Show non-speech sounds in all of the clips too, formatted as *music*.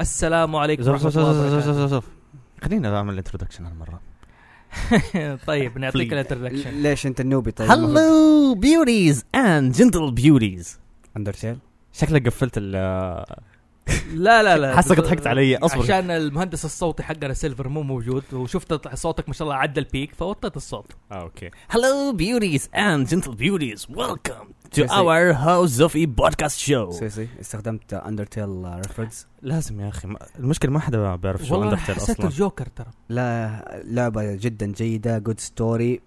السلام عليكم شوف الله وبركاته. خلينا نعمل ال introduction هالمرة. *laughs* طيب نعطيك. ال introduction ليش انت ال noobie طيب؟ hello beauties and gentle beauties Undertale شكلك قفلت ال لا لا لا. حاسك ضحكت علي، أصبر. عشان المهندس الصوتي حقنا سيلفر مو موجود وشفت صوتك ما شاء الله عدى ال peak فوطيت الصوت. آه okay. hello beauties and gentle beauties welcome to our House زوفي podcast show سيسي استخدمت Undertale reference لازم يا أخي المشكلة ما حدا بيعرف شو والله Undertale حسيت أصلا. الجوكر ترى. لا لعبة جدا جيدة good story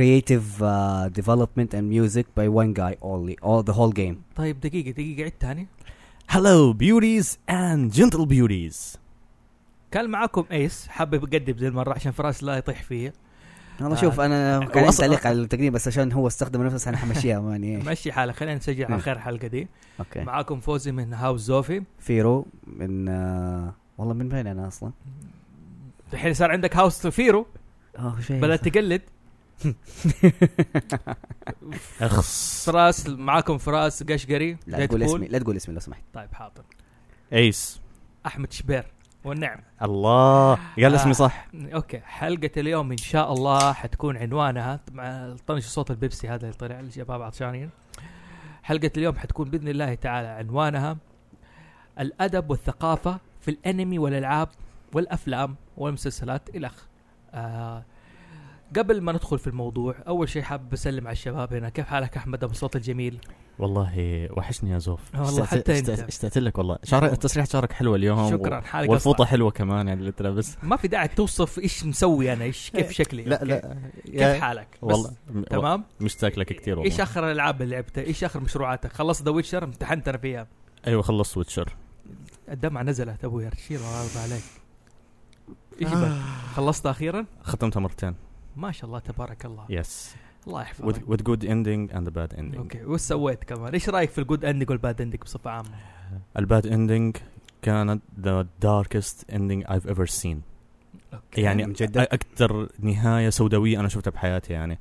creative uh, development and music by one guy only all the whole game. طيب دقيقة دقيقة عيد تاني. hello beauties and gentle beauties كان معاكم ايس حابب يقدم زي المرة عشان فراس لا يطيح فيه والله آه. شوف أنا كان وأصلاً- تعليق على التقديم بس عشان هو استخدم نفسه أنا حمشيها ماني إيش. مشي حالك خلينا نسجل على مم. خير الحلقة دي okay معاكم فوزي من House زوفي فيرو من آه والله من وين أنا أصلا؟ الحين صار عندك House فيرو آه شيء بدأت تقلد اخس فراس معاكم فراس قشقري لا تقول. اسمي لا تقول اسمي لو سمحت. طيب حاضر. إيس. أحمد شبير والنعم. الله. قال آه. اسمي صح. okay. حلقة اليوم إن شاء الله حتكون عنوانها. مع طنش صوت البيبسي هذا اللي طلع الشباب عطشانين. حلقة اليوم حتكون بإذن الله تعالى عنوانها الأدب والثقافة في الأنمي والألعاب والأفلام والمسلسلات. الخ آه قبل ما ندخل في الموضوع أول شيء حابب أسلم على الشباب هنا. كيف حالك أحمد؟ أبو الصوت الجميل. والله وحشني يا زوف. والله حتى أنت. اشتقت- لك والله. شعر تسريحه شعرك حلوة اليوم شكرا. حالك والفوطة. حلوة كمان يعني اللي تلبس. ما في داعي توصف إيش مسوي أنا إيش كيف شكلي. لا؟ لا. كيف حالك؟ والله تمام؟ مشتاق لك كثير والله. إيش آخر الألعاب اللي لعبتها؟ إيش آخر مشروعاتك؟ خلصت The Witcher امتحنت أنا فيها. أيوه خلصت Witcher الدمعة نزلت أبوي شيل الله عليك. إيش آه. خلصت أخيرا؟ ختمتها مرتين. ما شاء الله تبارك الله. yes الله يحفظك. With, with good ending and a bad ending. okay. وش سويت كمان؟ إيش رأيك في ال good ending وال bad ending بصفة عامة؟ ال bad ending كانت the darkest ending I've ever seen. okay. يعني من جد؟ أكثر نهاية سوداوية أنا شفتها بحياتي يعني.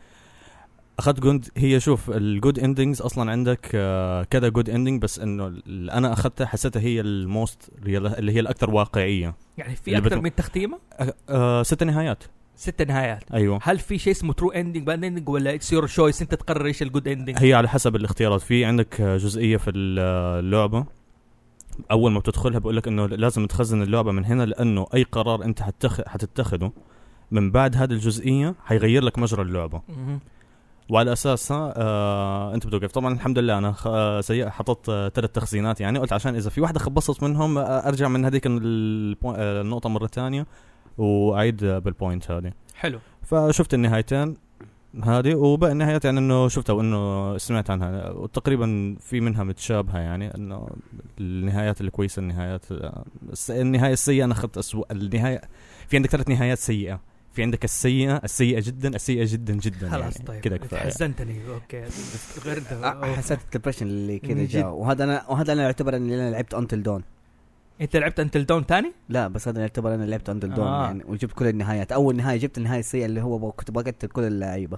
أخذت good هي شوف ال good endings أصلا عندك آه، كذا good ending بس إنه اللي أنا أخذتها حسيتها هي ال most اللي هي الأكثر واقعية. يعني في أكثر من تختيمة؟ آه، آه، ست نهايات. ست نهايات. أيوه. هل في شيء اسمه true ending bad ending ولا it's your choice انت تقرر إيش ال good ending؟ هي على حسب الاختيارات. في عندك آه، جزئية في اللعبة. أول ما بتدخلها بقول لك إنه لازم تخزن اللعبة من هنا لأنه أي قرار أنت. حتتخذه من بعد هذه الجزئية حيغير لك مجرى اللعبة. وعلى اساسها آه أنت بتوقف. طبعا الحمد لله أنا خ... آه، سيء حطيت آه ثلاث تخزينات يعني. قلت عشان إذا في واحدة خبصت منهم آه أرجع من هذيك البو... آه النقطة مرة ثانية وأعيد بالبوينت هذه. حلو. فشفت النهايتين هذه وباقي النهايات يعني إنه شفتها وإنه سمعت عنها. وتقريبا في منها متشابهة يعني إنه النهايات الكويسة النهايات الس- النهاية السيئة. أنا أخذت اسوء النهاية في عندك ثلاث نهايات سيئة. في عندك السيئة السيئة جدا السيئة جدا جدا خلاص يعني طيب. كذا كفاية. حزنتني. okay. غير ده حسيت ال depression اللي كذا. جاء. وهذا أنا وهذا أنا اعتبر إني أنا لعبت Until Dawn انت لعبت Until Dawn تاني؟ لا بس هذا يعتبر أنا لعبت Until Dawn آه. يعني وجبت كل النهايات أول نهاية جبت النهاية السيئة اللي هو كنت بقتل كل اللعيبة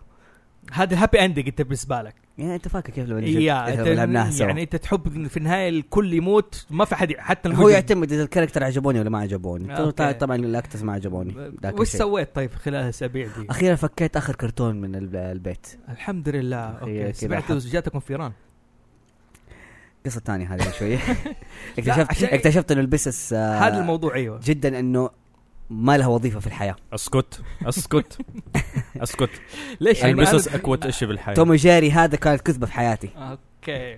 هذا ال happy ending انت بالنسبة لك يعني أنت فاكر كيف كيف أنت- لعبناها سوا يعني أنت تحب في النهاية الكل يموت ما في حد حتى هو. يعتمد إذا ال character عجبوني ولا ما عجبوني okay. طبعا الأكتس ما عجبوني وش. سويت طيب خلال الأسابيع دي؟ أخيرا فكيت آخر كرتون من الب- البيت الحمد لله okay سمعت. جاتكم فيران قصة ثانية هذه شوية *laughs* *laughs* اكتشفت اكتشفت إنه البسس آه، هذا الموضوع أيوه. جدا إنه ما لها وظيفة في الحياة. أسكت أسكت *laughs* أسكت. ليش يعني البسس أنا- اكوت شيء بالحياة. توم وجيري هذا كانت كذبة في حياتي. okay.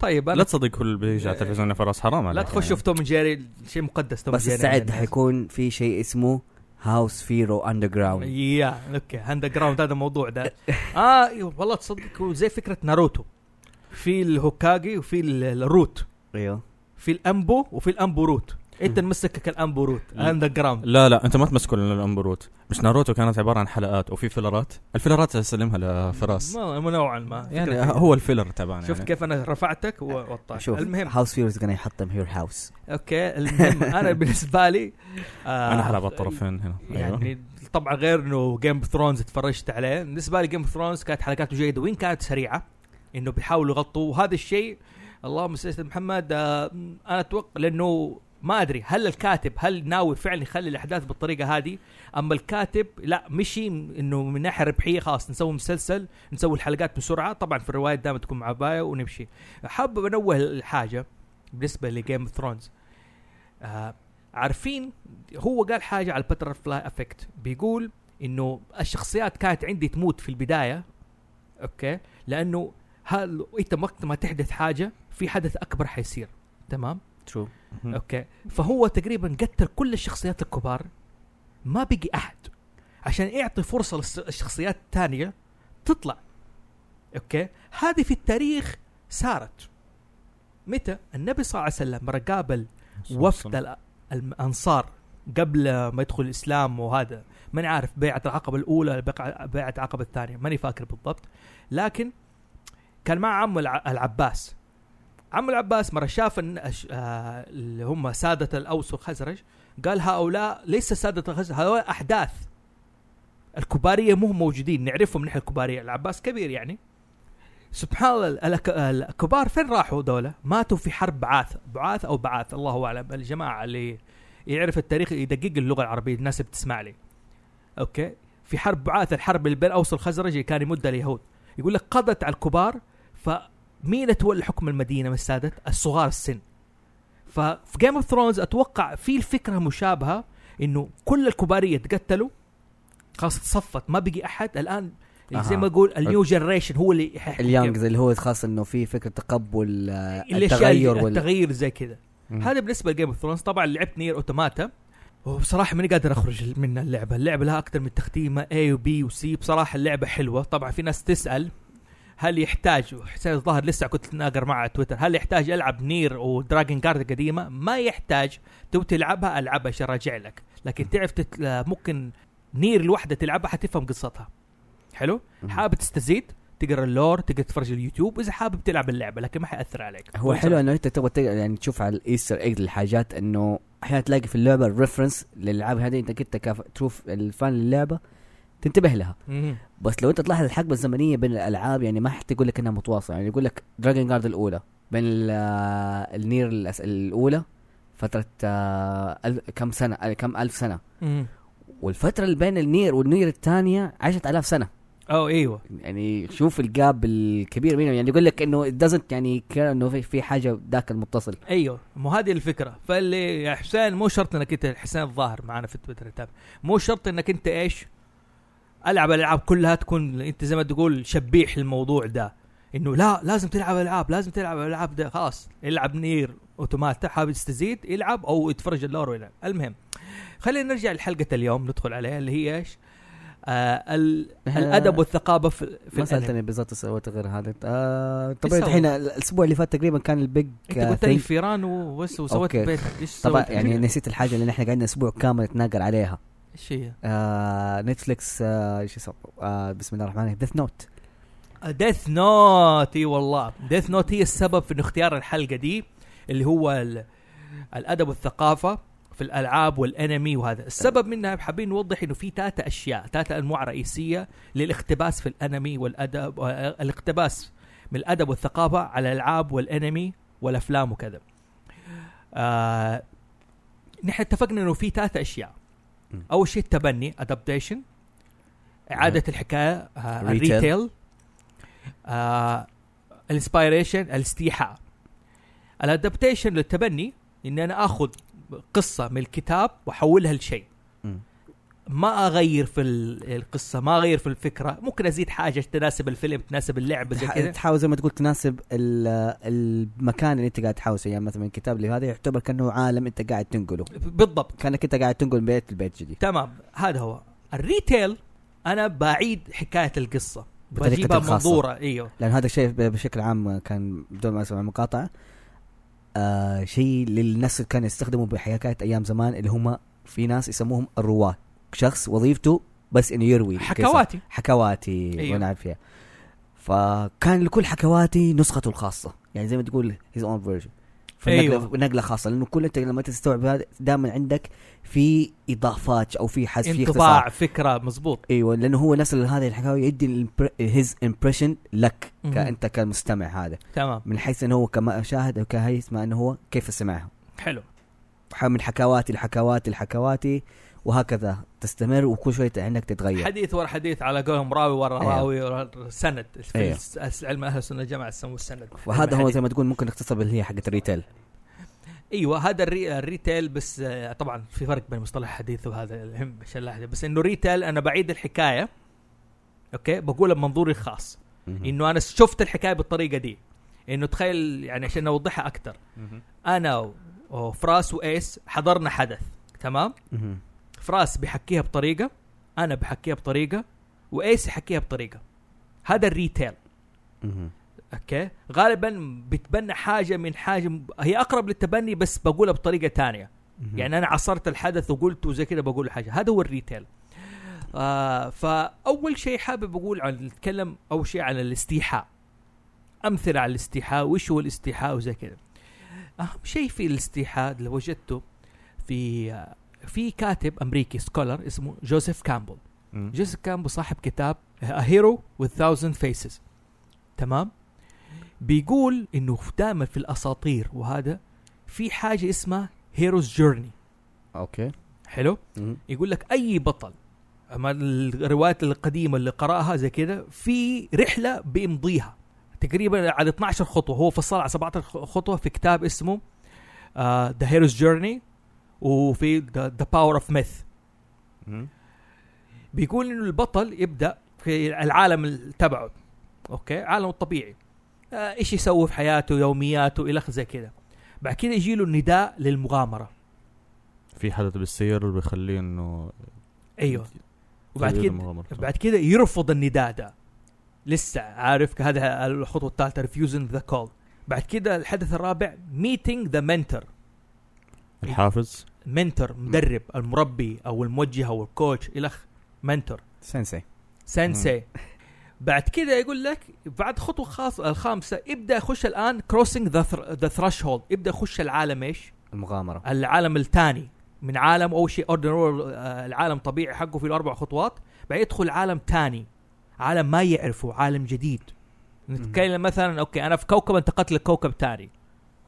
طيب لا تصدق كل اللي بيجي على التلفزيون فراس حرام لا تخش يعني. شوف توم جيري شيء مقدس توم بس جيري استعد عندنا. حيكون في شيء اسمه House فيرو underground يا okay underground هذا الموضوع ده. آه والله تصدق هو زي فكرة ناروتو. في الهوكاجي وفي ال- الروت. أيوه. في الأمبو وفي الأمبو روت. أنت نمسكك الأمبو روت. under جراوند لا لا أنت ما تمسكوا الامبروت مش ناروتو كانت عبارة عن حلقات وفي فيلرات. الفيلرات أسلمها لفراس. نوعا ما. يعني هو الفيلر تبعنا شفت يعني. كيف أنا رفعتك ووطعت شوف المهم. هاوس فيرو از يحطم هير هاوس أوكي المهم *laughs* أنا بالنسبة لي آه أنا حلعب على الطرفين هنا أيوه. يعني طبعا غير إنه جيم اوف ثرونز اتفرجت عليه. بالنسبة لي جيم اوف ثرونز كانت حلقاته جيدة وين كانت سريعة؟ إنه بيحاولوا يغطوا وهذا الشيء اللهم على محمد آه أنا أتوقع لأنه ما أدري هل الكاتب هل ناوي فعلا يخلي الأحداث بالطريقة هذه؟ أما الكاتب لا مشي إنه من ناحية ربحية خلاص نسوي مسلسل نسوي الحلقات بسرعة. طبعا في الرواية دائما تكون مع بايو ونمشي. حابب أنوه الحاجة بالنسبة ل Game of Thrones عارفين هو قال حاجة على ال butterfly effect بيقول إنه الشخصيات كانت عندي تموت في البداية okay؟ لأنه هل إنت وقت ما تحدث حاجة في حدث أكبر حيصير. تمام؟ true okay. فهو تقريبا قتل كل الشخصيات الكبار ما بقي أحد. عشان يعطي فرصة للشخصيات الثانية تطلع. okay؟ هذه في التاريخ صارت. متى؟ النبي صلى الله عليه وسلم مرة قابل وفد ال- الأنصار قبل ما يدخل الإسلام وهذا. ماني عارف بيعة العقبة الأولى بيعه بيعة العقبة الثانية ماني فاكر بالضبط. لكن كان مع عمه الع- العباس. عم العباس مرة شاف آه، اللي هم سادة الأوس والخزرج قال هؤلاء ليس سادة الخزرج هؤلاء أحداث. الكبارية مو موجودين نعرفهم نحن الكبارية. العباس كبير يعني. سبحان الله الك- الكبار فين راحوا دولة؟ ماتوا في حرب بعاث بعاث أو بعاث الله أعلم. الجماعة اللي يعرف التاريخ يدقق اللغة العربية الناس بتسمع لي. okay؟ في حرب بعاث الحرب اللي بين اوس والخزرج اللي كان يمدها اليهود يقول لك قضت على الكبار فمين تولى حكم المدينة من السادة الصغار السن. ففي Game of Thrones أتوقع في الفكرة مشابهة إنه كل الكبار اتقتلوا خلاص تصفت ما بقي أحد. الآن زي أها. ما أقول ال new generation هو اللي يحكم. ال youngs اللي هو خاص إنه في فكرة تقبل آه، التغير اللي- وال التغيير زي كذا. هذا بالنسبة ل Game of Thrones طبعا لعبت Nier Automata وبصراحة ماني قادر أخرج من اللعبة. اللعبة لها أكثر من تختيمة A و B و C. بصراحة اللعبة حلوة. طبعا في ناس تسأل هل يحتاج حسين الظاهر لسه كنت ناقر معه على تويتر. هل يحتاج العب Nier و Drakengard القديمة؟ ما يحتاج. تبغى تلعبها؟ ألعبها عشان راجع لك. لكن تعرف تت... ممكن Nier لوحدها تلعبها حتفهم قصتها. حلو. حابب تستزيد؟ تقرأ ال lore تقدر تتفرج اليوتيوب. إذا حابب تلعب اللعبة لكن ما حيأثر عليك. هو حلو إنه أنت تبغى تق- يعني تشوف على ال Easter egg الحاجات إنه أحيانا تلاقي في اللعبة ال reference للألعاب هذه. أنت كنت كاف تشوف ال fan للعبة. تنتبه لها. بس لو انت تلاحظ الحقبة الزمنية بين الألعاب يعني ما حتقول لك إنها متواصلة يعني يقول لك Drakengard الأولى بين آه، ال Nier الأولى فترة آه، كم سنة آه، كم ألف سنة. والفترة اللي بين ال Nier وال Nier الثانية عشرة آلاف سنة. أو إيوه. يعني شوف ال gap الكبير بينهم يعني يقول لك إنه doesn't يعني كان إنه في, في حاجة ذاك المتصل. أيوه. مو هذه الفكرة. فاللي يا حسين مو شرط إنك أنت حسين الظاهر معنا في تويتر مو شرط إنك أنت إيش؟ ألعب الألعاب كلها تكون أنت زي ما تقول شبيح الموضوع ده. إنه لا لازم تلعب العاب لازم تلعب الألعاب ده خلاص. العب Nier Automata حابب تستزيد يلعب أو يتفرج ال lore ويلعب. المهم خلينا نرجع لحلقة اليوم ندخل عليها اللي هي إيش؟ آه إحنا- الأدب والثقافة في, في ما. سألتني بالضبط سويت غير هذا. آه طبعا الحين الأسبوع اللي فات تقريبا كان ال page أنت قلت لي فيران وبس وسويت. بيتك إيش طبعا؟ يعني نسيت الحاجة اللي إحنا قعدنا أسبوع كامل نتناقر عليها. إيش هي؟ آه نتفليكس آه إيش اسمه آه بسم الله الرحمن الرحيم. Death Note Death Note إي والله. Death Note هي السبب في اختيار الحلقة دي اللي هو ال- الأدب والثقافة في الألعاب والأنمي وهذا. السبب منها حابين نوضح إنه في ثلاثة أشياء ثلاثة أنواع رئيسية للاقتباس في الأنمي والأدب آه، الاقتباس من الأدب والثقافة على الألعاب والأنمي والأفلام وكذا. آه نحن اتفقنا إنه في ثلاثة أشياء. أول شيء التبني adaptation إعادة الحكاية آه Retell. ال retell آه ال inspiration الاستيحاء ال adaptation للتبني ان أنا آخذ قصة من الكتاب وأحولها لشيء. ما أغير في ال- القصة ما أغير في الفكرة. ممكن أزيد حاجة تناسب الفيلم تناسب اللعبة زي كذا. تحاول زي ما تقول تناسب ال- المكان اللي أنت قاعد تحاوسه يعني مثلا الكتاب اللي هذا يعتبر كأنه عالم أنت قاعد تنقله. بالضبط. كأنك أنت قاعد تنقل من بيت لبيت جديد. تمام. هذا هو. ال retell أنا بعيد حكاية القصة. بجيبها. منظورة إيوه. لأن هذا الشيء بشكل عام كان بدون ما أسمع المقاطعه آه شيء للناس اللي كانوا يستخدموا بحكايات أيام زمان اللي هم في ناس يسموهم الرواة. شخص وظيفته بس إنه يروي. حكواتي حكواتي أيوه. أيوه. ونعرف فيها فكان لكل حكواتي نسخته الخاصة يعني زي ما تقول his own version أيوة. نقلة خاصة لأنه كل أنت لما تستوعب هذا دائما عندك في إضافات أو في حذف في انطباع فكرة مزبوط أيوه لأنه هو نقل هذه الحكاية يدي his impression لك. كأنت كمستمع هذا تمام من حيث إنه هو كمشاهد أو كهيث ما إنه هو كيف سمعها حلو من حكواتي لحكواتي لحكواتي وهكذا تستمر وكل شوي عندك تتغير. حديث ورا حديث على قولهم راوي ورا أيوة. راوي ورا سند في. الس- علم أهل السنة والجماعة يسموه السند. وهذا هو. زي ما تقول ممكن نختصر باللي هي حقت ال retell. أيوه هذا الري... ال retell بس آه، طبعا في فرق بين مصطلح الحديث وهذا الهم عشان بس إنه retell أنا بعيد الحكاية okay؟ بقولها بمنظوري الخاص. إنه أنا شفت الحكاية بالطريقة دي. إنه تخيل يعني عشان اوضحها أكثر أنا وفراس وايس حضرنا حدث تمام. فراس بيحكيها بطريقة أنا بحكيها بطريقة وايس يحكيها بطريقة. هذا ال retell. okay؟ غالبا بتبنى حاجة من حاجة هي أقرب للتبني بس بقولها بطريقة تانية. مهم. يعني أنا عصرت الحدث وقلت وزي كده بقول حاجة. هذا هو ال retell. آه فأول شيء حابب أقول عن نتكلم أول شيء عن الاستيحاء. أمثلة على الاستيحاء وش هو الاستيحاء وزي كده. أهم شيء في الاستيحاء اللي وجدته في آه، في كاتب أمريكي scholar اسمه جوزيف كامبل مم. جوزيف كامبل صاحب كتاب A Hero with Thousand Faces. تمام؟ بيقول إنه دائما في الأساطير وهذا في حاجة اسمها hero's journey okay. حلو؟ مهم. يقول لك أي بطل أما الروايات القديمة اللي قرأها زي كده في رحلة بيمضيها. تقريبا على 12 خطوة هو فصل على 17 خطوة في كتاب اسمه The Hero's Journey وفي The Power of Myth. بيقول إنه البطل يبدأ في العالم ال- تبعه أوكي؟ عالمه الطبيعي آه إيش يسوي في حياته يومياته إلى آخره زي كده. بعد كده يجي له النداء للمغامرة. في حدث بالسير بيخليه إنه أيوه. وبعد كده. بعد كده يرفض النداء ده. لسه عارف هذا الخطوة الثالثة refusing the call بعد كده الحدث الرابع meeting the mentor. الحافز. mentor مدرب المربي أو الموجه أو ال coach إلى اخره منتور. سensei سensei بعد كده يقول لك بعد خطوة خا- الخامسة ابدأ يخش الآن crossing the the threshold ابدأ يخش العالم إيش؟ المغامرة. العالم الثاني. من عالم أول شيء ordinary العالم طبيعي حقه في الأربع خطوات. بعدين يدخل عالم ثاني. عالم ما يعرفه عالم جديد. نتكلم مثلا okay أنا في كوكب انتقلت لكوكب ثاني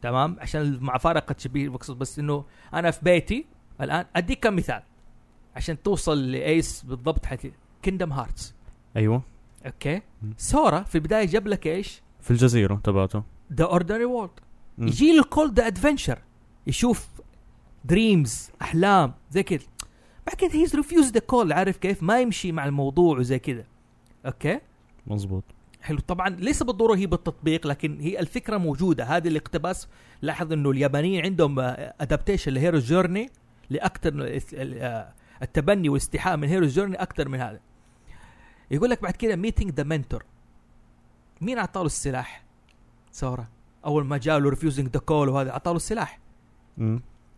تمام؟ عشان مع فارق التشبيه بقصد بس إنه أنا في بيتي الآن أديك كم مثال عشان توصل لإيش بالضبط حتى Kingdom Hearts أيوه. okay. سورا في البداية جاب لك إيش؟ في الجزيرة تبعته. the ordinary world. يجي له call the adventure يشوف dreams أحلام زي كده بعد كده he's refuse the call عارف كيف؟ ما يمشي مع الموضوع وزي كده okay؟ مزبوط حلو. طبعا ليس بالضرورة هي بالتطبيق لكن هي الفكرة موجودة. هذه الاقتباس لاحظ إنه اليابانيين عندهم adaptation ل hero journey لأكثر التبني والاستيحاء من hero journey أكثر من هذا. يقول لك بعد كده meeting the mentor مين أعطاه السلاح؟ سورا أول ما جاء له refusing the call وهذا أعطاه السلاح.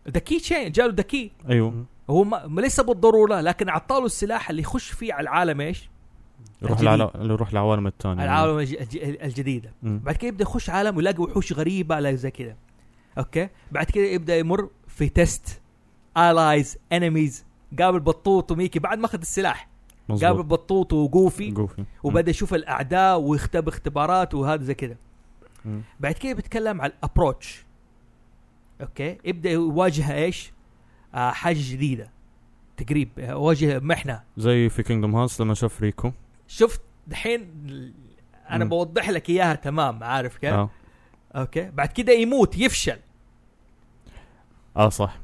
the keychain جاء له the key أيوه. هو ما ليس بالضرورة لكن أعطاه السلاح اللي يخش فيه على العالم إيش؟ يروح. العالم يروح العوالم الثانية الج- الجديدة. مم. بعد كده يبدأ يخش عالم ويلاقي وحوش غريبة على زي كده. okay؟ بعد كده يبدأ يمر في test allies enemies قابل بطوط وميكي بعد ما أخذ السلاح. قابل مزبوط بطوط وجوفي جوفي وبدأ يشوف الأعداء ويختبر اختبارات وهذا زي كده. بعد كده بيتكلم على ال approach okay؟ يبدأ يواجه إيش؟ آه حاجة جديدة. تقريب. يواجه محنة. زي في Kingdom Hearts لما شاف ريكو. شفت دحين أنا مم. بوضح لك إياها تمام عارف كيف؟ آه. okay. بعد كده يموت يفشل. آه صح.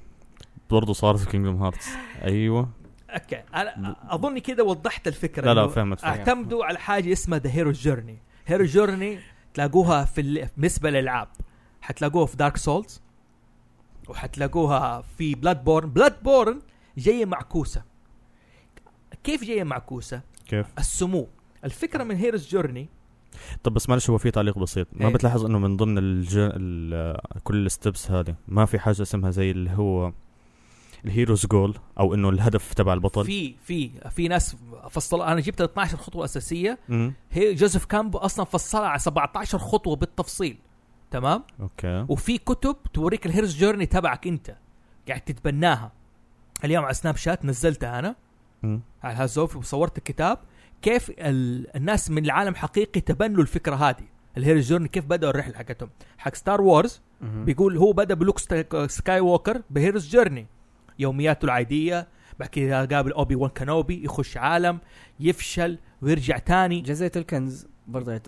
برضه صار في Kingdom Hearts أيوه. okay. أنا أظني كده وضحت الفكرة لا لا فهمت فهمت. اعتمدوا على حاجة اسمها the hero journey hero journey تلاقوها في ال- بالنسبة للألعاب. حتلاقوها في Dark Souls وحتلاقوها في Bloodborne Bloodborne جاية معكوسة. كيف جاية معكوسة؟ كيف؟ السمو. الفكرة من hero's journey طب بس معلش هو في تعليق بسيط. ما إيه. بتلاحظ إنه من ضمن الج... ال... كل ال steps هذه ما في حاجة اسمها زي اللي هو ال hero's goal أو إنه الهدف تبع البطل؟ في في في ناس فصل أنا جبت ال 12 خطوة أساسية. مم. هي جوزيف كامبل أصلا فصلها على 17 خطوة بالتفصيل. تمام؟ okay. وفي كتب توريك ال hero's journey تبعك أنت. قاعد تتبناها. اليوم على Snapchat نزلتها أنا. مم. على هازوف وصورت الكتاب كيف ال... الناس من العالم حقيقي تبنوا الفكرة هذه. ال hero's journey كيف بدأوا الرحلة حقتهم. حق Star Wars بيقول هو بدأ بلوك سكاي ووكر ب hero's journey يومياته العادية بعد كذا قابل اوبي وان كنوبي يخش عالم يفشل ويرجع تاني. جزيرة الكنز برضه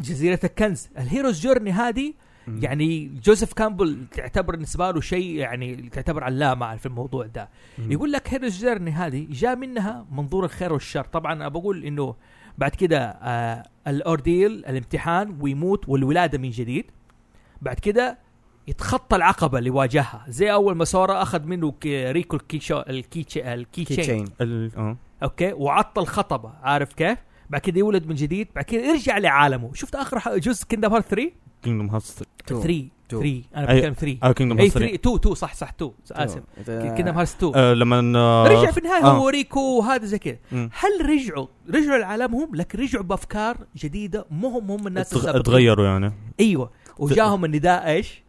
جزيرة الكنز. ال hero's journey هذه. يعني جوزيف كامبل تعتبر بالنسبة له شيء يعني تعتبر علامه في الموضوع ده. مم. يقول لك hero's journey هذه جاء منها منظور الخير والشر. طبعا أنا بقول إنه بعد كده آه ال ordeal الامتحان ويموت والولادة من جديد. بعد كده يتخطى العقبة اللي واجهها. زي أول ما سورا أخذ منه ريكو ال key شو ال key آه. أوكي؟ وعطل خطبه عارف كيف؟ بعد كده يولد من جديد. بعد كده يرجع لعالمه. شفت آخر جزء كيندم هارت 3 كينجدوم هارتس 2 3 Two. 3 أنا أي- بتكلم 3 آه كينجدوم اي هارتس 3 2 2 صح صح. 2 آسف. كيندم هارت 2 آه لما آه رجع في النهاية آه. هو ريكو وهذا زي كذا. هل رجعوا؟ رجعوا لعالمهم لكن رجعوا بأفكار جديدة. مو هم هم الناس السابقين. اتغيروا يعني. أيوه. وجاهم النداء إيش؟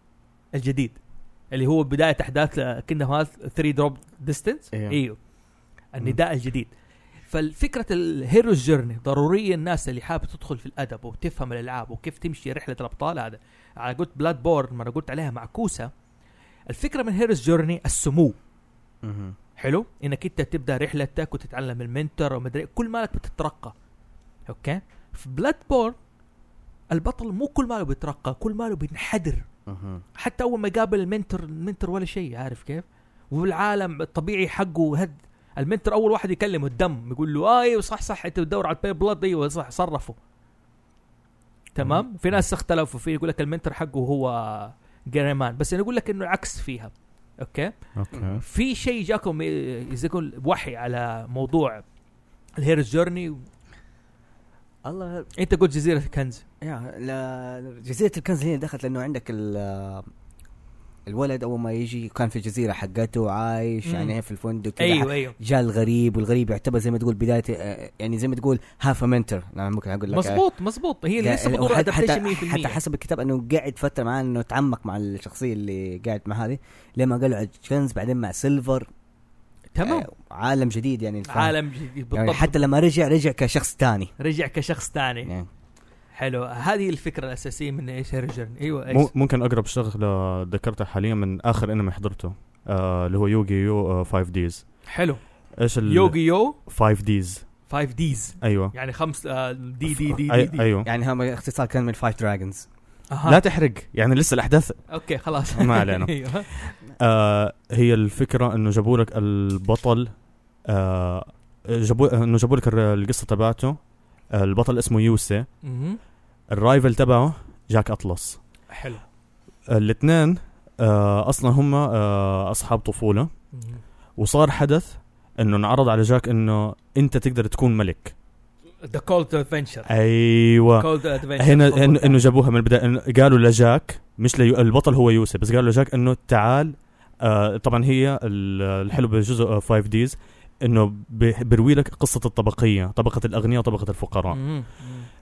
الجديد. اللي هو بداية أحداث Kingdom Hearts 3 Dream Drop Distance. أيوه. النداء الجديد. فالفكرة ال hero's journey ضرورية الناس اللي حابة تدخل في الأدب وتفهم الألعاب وكيف تمشي رحلة الأبطال هذا. أنا قلت Bloodborne ما أنا قلت عليها معكوسة الفكرة من hero's journey السمو. حلو؟ إنك أنت تبدأ رحلتك وتتعلم ال mentor ومدري كل مالك بتترقى. okay؟ في Bloodborne البطل مو كل ماله بيترقى كل ماله بينحدر. حتى أول ما يقابل المنتر المنتر ولا شيء عارف كيف؟ والعالم الطبيعي حقه هد المنتر أول واحد يكلمه الدم يقول له آه إيوه صح صح أنت بتدور على البي بلاد إيوه صح صرفه. تمام؟ في ناس اختلفوا في يقول لك المنتر حقه هو جيريمان بس أنا أقول لك إنه عكس فيها. أوكي؟ أوكي. في شيء جاكم إيه، يقول وحي على موضوع الهيروز جورني الله. أنت قلت جزيرة الكنز. يا لا جزيرة الكنز هي دخلت لأنه عندك ال الولد أول ما يجي كان في الجزيرة حقته عايش مم. يعني في الفندق كذا أيوه أيوه. جاء الغريب والغريب يعتبر زي ما تقول بداية آه، يعني زي ما تقول half mentor أنا ممكن أقول لك مظبوط مظبوط. هي لسه يعني بتدور حتى, حتى, adaptation 100% حتى حسب الكتاب إنه قاعد فتره معاه إنه تعمق مع الشخصية اللي قاعد مع هذه. لما قالوا على بعدين مع سيلفر تمام. آه، عالم جديد يعني؟ عالم جديد بالضبط. يعني حتى لما رجع رجع كشخص ثاني رجع كشخص ثاني يعني حلو. هذه الفكرة الأساسية من إيش hero's journey إيوه إيش؟ ممكن أقرب شغلة ذكرتها حاليا من آخر أنمي حضرته آه اللي هو يوغي يو 5D's حلو. إيش ال يوغي يو؟ 5D's 5D's أيوه. يعني خمس آه، دي دي دي دي, دي. أيوه. يعني هم اختصار كان من five dragons أها. لا تحرق يعني لسه الأحداث. okay خلاص. *laughs* ما علينا. *laughs* أيوه. آه هي الفكرة إنه جابوا لك البطل آه جابوا إنه جابوا لك القصة تبعته آه البطل اسمه يوسي. مهم. ال rival تبعه جاك أطلس. حلو. الاثنين آه أصلا هم آه أصحاب طفولة. وصار حدث إنه انعرض على جاك إنه أنت تقدر تكون ملك. the call to adventure أيوه. call to adventure هنا إنه جابوها من البداية. قالوا لجاك مش ليو البطل هو يوسي بس قالوا لجاك إنه تعال آه طبعا هي ال- الحلو بجزء 5D's إنه بي- بيروي لك قصة الطبقية طبقة الأغنياء وطبقة الفقراء.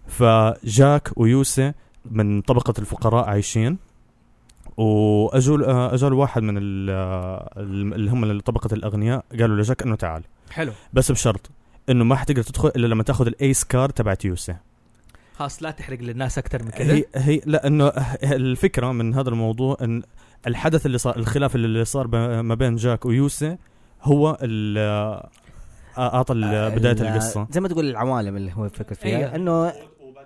فجاك ويوسي من طبقة الفقراء عايشين وأجوا آه، أجوا واحد من آه، اللي هم من طبقة الأغنياء قالوا لجاك إنه تعال. حلو. بس بشرط إنه ما حتقدر تدخل إلا لما تأخذ ال ace card تبعت يوسي. خلاص لا تحرق للناس أكثر من كذا. هي هي لا إنه *laughs* الفكرة من هذا الموضوع إن الحدث اللي صار الخلاف اللي صار ما بين جاك ويوسي هو اللي أعطى ال- بدايه ال- القصة. زي ما تقول العوالم اللي هو فكر فيها. أيوة. إنه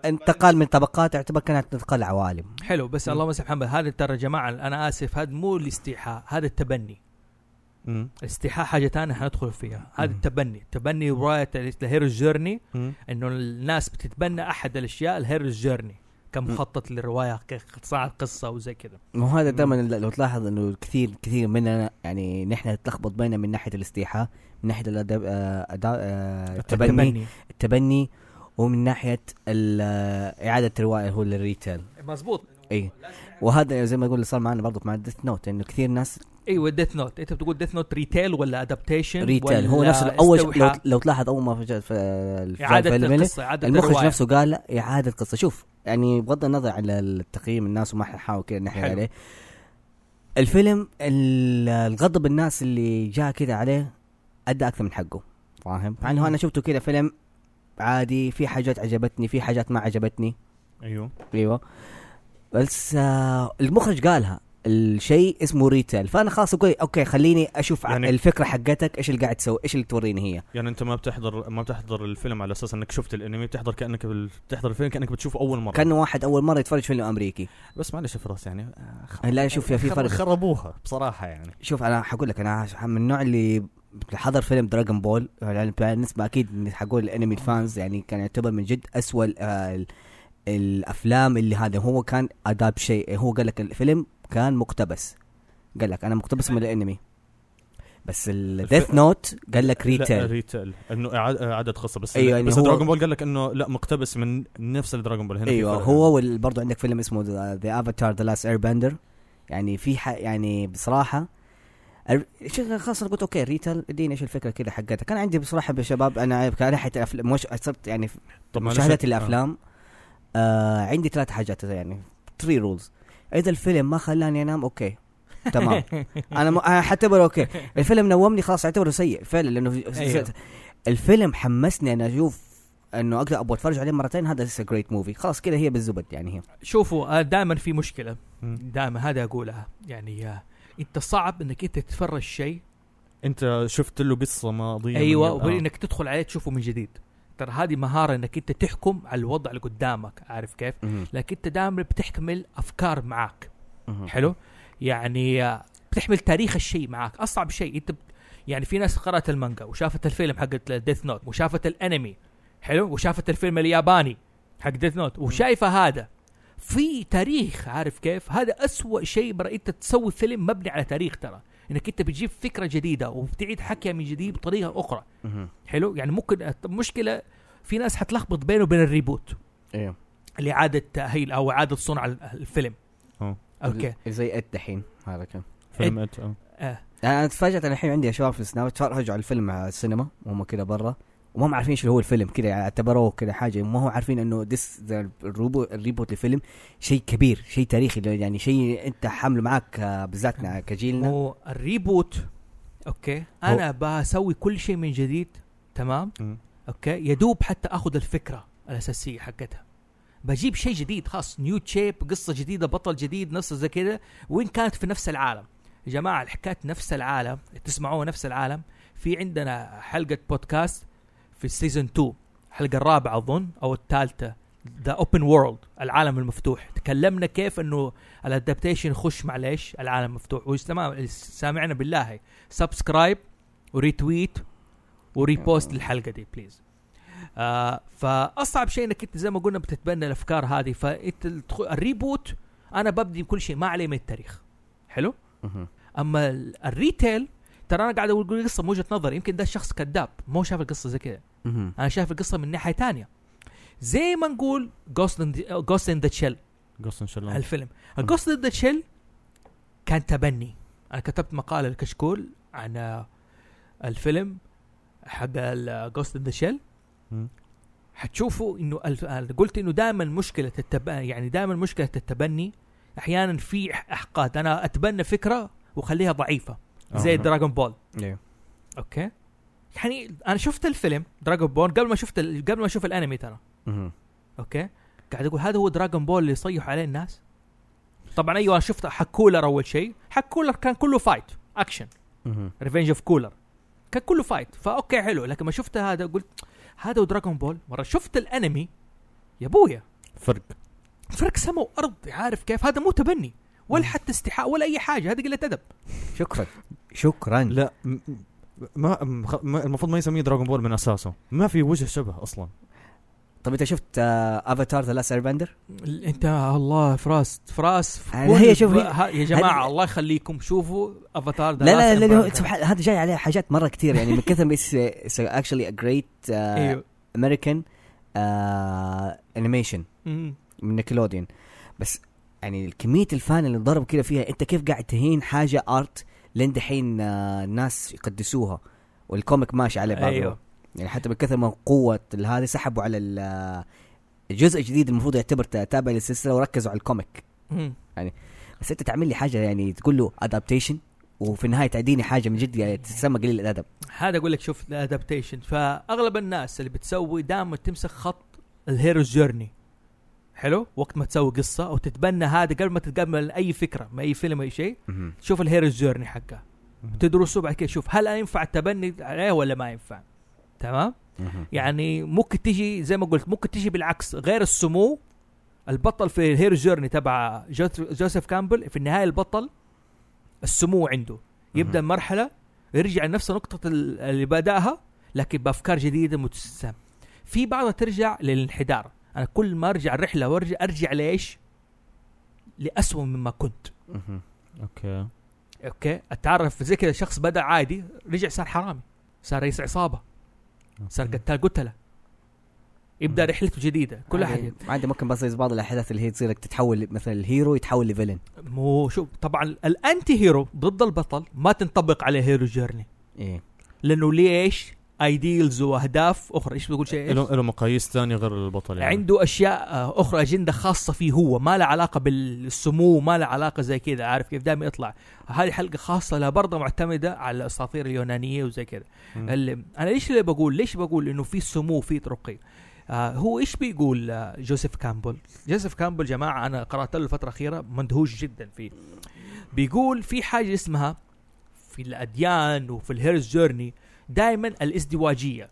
انتقال من طبقات يعتبر كانت انتقال عوالم. حلو بس اللهم صل على محمد هذا ترى يا جماعة أنا آسف هذا مو الاستيحاء هذا التبني. مم. الاستيحاء حاجة ثانية حندخل فيها. هذا. التبني. تبني رواية الهيروز جيرني. إنه الناس بتتبنى أحد الأشياء ال hero's journey كمخطط للرواية كصناعه قصه وزي كذا. مو هذا دائما لو تلاحظ إنه كثير كثير مننا يعني نحن نتلخبط بيننا من ناحية الاستيحاء من ناحية الأدب آه، آه، التبني. التبني ومن ناحية ال- إعادة الرواية هو ال retell مظبوط. إي. وهذا زي ما أقول اللي صار معنا برضه مع Death Note إنه كثير ناس أيوه Death Note أنت بتقول Death Note retell ولا adaptation retell هو نفسه أول لو, لو تلاحظ أول ما في في إعادة القصة إعادة المخرج الرواية. نفسه قال إعادة قصه شوف يعني بغض النظر عن التقييم الناس وما حنحاول كذا حلو. عليه. الفيلم ال- الغضب الناس اللي جاء كذا عليه أدى أكثر من حقه فاهم؟ مع إنه أنا شفته كذا فيلم عادي في حاجات عجبتني في حاجات ما عجبتني. أيوه. أيوه. بس آه المخرج قالها. الشيء اسمه retell فأنا خلاص أقول okay خليني أشوف يعني- الفكرة حقتك إيش اللي قاعد تسوي إيش اللي توريني هي. يعني أنت ما بتحضر ما بتحضر الفيلم على أساس إنك شفت الأنمي بتحضر كأنك. بتحضر الفيلم كأنك بتشوفه أول مرة. كأنه واحد أول مرة يتفرج فيلم أمريكي. بس معلش فراس يعني آه، لا شوف في فرق. خربوها بصراحة يعني. شوف أنا حقول لك أنا من النوع اللي حضر فيلم دراغون بول يعني بالنسبة أكيد حقول الأنمي الفانز يعني كان يعتبر من جد اسوء ال- ال- الأفلام اللي هذا هو كان أداب شيء هو قال لك الفيلم كان مقتبس. قال لك أنا مقتبس من الأنمي. بس ال Death Note قال لك ريتيل ريتيل إنه اعاده قصة. بس أيوة، يعني بس Dragon Ball قال لك إنه لا مقتبس من نفس ال Dragon Ball هنا أيوه. هو برضو عندك فيلم اسمه The Avatar The Last Airbender يعني في. يعني بصراحة خلاص أنا قلت okay retell اديني إيش الفكرة كذا حقتك. أنا عندي بصراحة يا شباب أنا كناحيه الافلام مش صرت يعني مشاهدة آه. الأفلام آه عندي ثلاث حاجات يعني three rules إذا الفيلم ما خلاني أنام okay. *laughs* تمام. أنا م... أنا حعتبره أوكي. الفيلم نومني خلاص اعتبره سيء فعلا لأنه أيوه. الفيلم حمسني أنا أشوف أنه أقدر أبغى أتفرج عليه مرتين. هذا great movie خلاص كذا هي بالزبط يعني هي. شوفوا دائما في مشكلة. دائما هذا أقولها. يعني آه، أنت صعب أنك أنت تتفرج شيء. أنت شفت له قصة ماضية أيوه وبعدين آه. تدخل عليه تشوفه من جديد. ترى هذه مهارة إنك أنت تحكم على الوضع اللي قدامك عارف كيف؟ لكن أنت دائما بتحمل أفكار معك حلو؟ يعني آه، بتحمل تاريخ الشيء معك أصعب شيء. أنت يعني في ناس قرأت المانجا وشافت الفيلم حق Death Note وشافت الأنمي حلو؟ وشافت الفيلم الياباني حق Death Note وشايفة هذا. في تاريخ عارف كيف؟ هذا أسوأ شيء برا أنت تسوي فيلم مبني على تاريخ ترى. إنك أنت بتجيب فكرة جديدة وبتعيد حكيها من جديد بطريقة أخرى. حلو؟ يعني ممكن المشكلة في ناس حتلخبط بينه وبين ال reboot. أيوه اللي اعاده تأهيل أو إعادة صنع الفيلم. أوه. okay. زي It دحين هذا كان. فيلم آه. آه. أنا تفاجأت أنا الحين عندي شباب في السينما تفرجوا على الفيلم على السينما وهم كذا برا. وما هم عارفين إيش هو الفيلم كذا يعني اعتبروه كذا حاجة. ما هو عارفين إنه this ال reboot للفيلم شيء كبير شيء تاريخي يعني شيء أنت حامله معك آه، بالذات كجيلنا. هو ال reboot okay؟ أنا بسوي كل شيء من جديد تمام؟ مم. okay؟ يدوب حتى أخذ الفكرة الأساسية حقتها. بجيب شيء جديد خاص نيو تشيب قصة جديدة بطل جديد نص زي كذا وين كانت في نفس العالم؟ يا جماعة الحكاية نفس العالم تسمعوها نفس العالم. في عندنا حلقة بودكاست في ال season 2 الحلقة الرابعة أظن أو الثالثة the open world العالم المفتوح. تكلمنا كيف إنه ال adaptation يخش مع ليش العالم المفتوح ويستمع سامعنا بالله. subscribe و retweet و repost للحلقة دي please آه فأصعب شيء إنك أنت زي ما قلنا بتتبنى الأفكار هذه. فأنت ال reboot أنا ببدي بكل شيء ما عليه من التاريخ. حلو. أما ال- ال retell ترى أنا قاعد أقول قصة من وجهة نظر يمكن ده الشخص كذاب مو شاف القصة زي كذا. أنا شايف القصة من ناحية تانية. زي ما نقول Ghost Ghost in the Shell قصة ان الله الفيلم. ال Ghost in the Shell كان تبني. أنا كتبت مقال الكشكول عن الفيلم حق ال Ghost in the Shell. حتشوفوا إنه الف... قلت إنه دائما مشكلة التب... يعني دائما مشكلة التبني. أحيانا في أحقاد. أنا أتبنى فكرة وأخليها ضعيفة. زي. دراغون بول أيوه أوكي؟ يعني أنا شفت الفيلم دراغون بول قبل ما شفت. قبل ما أشوف الأنمي ترى. okay؟ قاعد أقول هذا هو دراغون بول اللي يصيحوا عليه الناس؟ طبعا أيوه شفت حق كولر أول شيء. حق كولر كان كله fight action مهم. Revenge of Cooler كان كله فايت فأوكي حلو. لكن ما شفت هذا قلت هذا ودراغون بول مرة شفت الأنمي يا أبويا. فرق. فرق سما وأرض. عارف كيف؟ هذا مو تبني ولا حتى استيحاء ولا أي حاجة. هذه قلة أدب. شكرا شكرا. لا ما المفروض ما يسميه دراغون بول من أساسه. ما في وجه شبه أصلا. طب أنت شفت Avatar The Last Airbender؟ أنت الله فراس فراس كل هي شوف يا جماعة هذه- الله يخليكم شوفوا افاتار لا لا لا, لا سبحان هذا جاي عليه حاجات مرة كثير يعني من كثر ما actually a great American animation. من نيكلوديون بس يعني كمية ال fun اللي ضرب كده فيها أنت كيف قاعد تهين حاجة art line دحين آه، الناس يقدسوها وال comic ماشي عليه برضه أيوه. يعني حتى من كثر ما قوة هذه سحبوا على ال- الجزء الجديد المفروض يعتبر تابع للسلسلة وركزوا على ال comic. مم. بس انت تعمل لي حاجة يعني تقول له adaptation وفي النهاية تعديني حاجة من جد يعني تسمى قليل الأدب. هذا أقول لك شوف ال adaptation فأغلب الناس اللي بتسوي دائما تمسك خط ال hero's journey حلو؟ وقت ما تسوي قصة أو تتبنى هذا قبل ما تتقبل أي فكرة ما أي فيلم اي شيء شوف ال hero's journey حقه. تدرسه بعد كده شوف هل ينفع التبني عليه ولا ما ينفع؟ تمام؟ يعني ممكن تجي زي ما قلت ممكن تجي بالعكس غير السمو البطل في ال hero journey تبع جوزيف كامبل في النهاية البطل السمو عنده. يبدأ. مرحلة يرجع لنفس نقطة ال- اللي بدأها لكن بأفكار جديدة متسامية في بعضها ترجع للانحدار. أنا كل ما أرجع الرحلة وارجع أرجع ليش لأسوأ مما كنت. okay. okay؟ أتعرف زي كذا شخص بدأ عادي رجع صار حرامي صار رئيس عصابة صار قتال قتلة. يبدأ. رحلته جديدة كل احد عادي ممكن بس بعض الأحداث اللي هي تصير تتحول مثلا ال hero يتحول ل villain. مو شوف طبعا ال anti-hero ضد البطل ما تنطبق عليه hero journey. إيه. لأنه ليش؟ ideals وأهداف أخرى. إيش بقول شيء؟ له له مقاييس ثانية غير البطل يعني. عنده أشياء آه، أخرى أجندة خاصة فيه هو ما لها علاقة بالسمو ما لها علاقة زي كذا. عارف كيف؟ دائما يطلع. هذه حلقة خاصة لها برضه معتمدة على الأساطير اليونانية وزي كذا. أنا ليش اللي بقول؟ ليش بقول إنه في سمو في رقي آه هو إيش بيقول آه جوزيف كامبل؟ جوزيف كامبل جماعة أنا قرأت له الفترة الأخيرة مندهوش جدا فيه. بيقول في حاجة اسمها في الأديان وفي ال hero's journey دائما الازدواجية.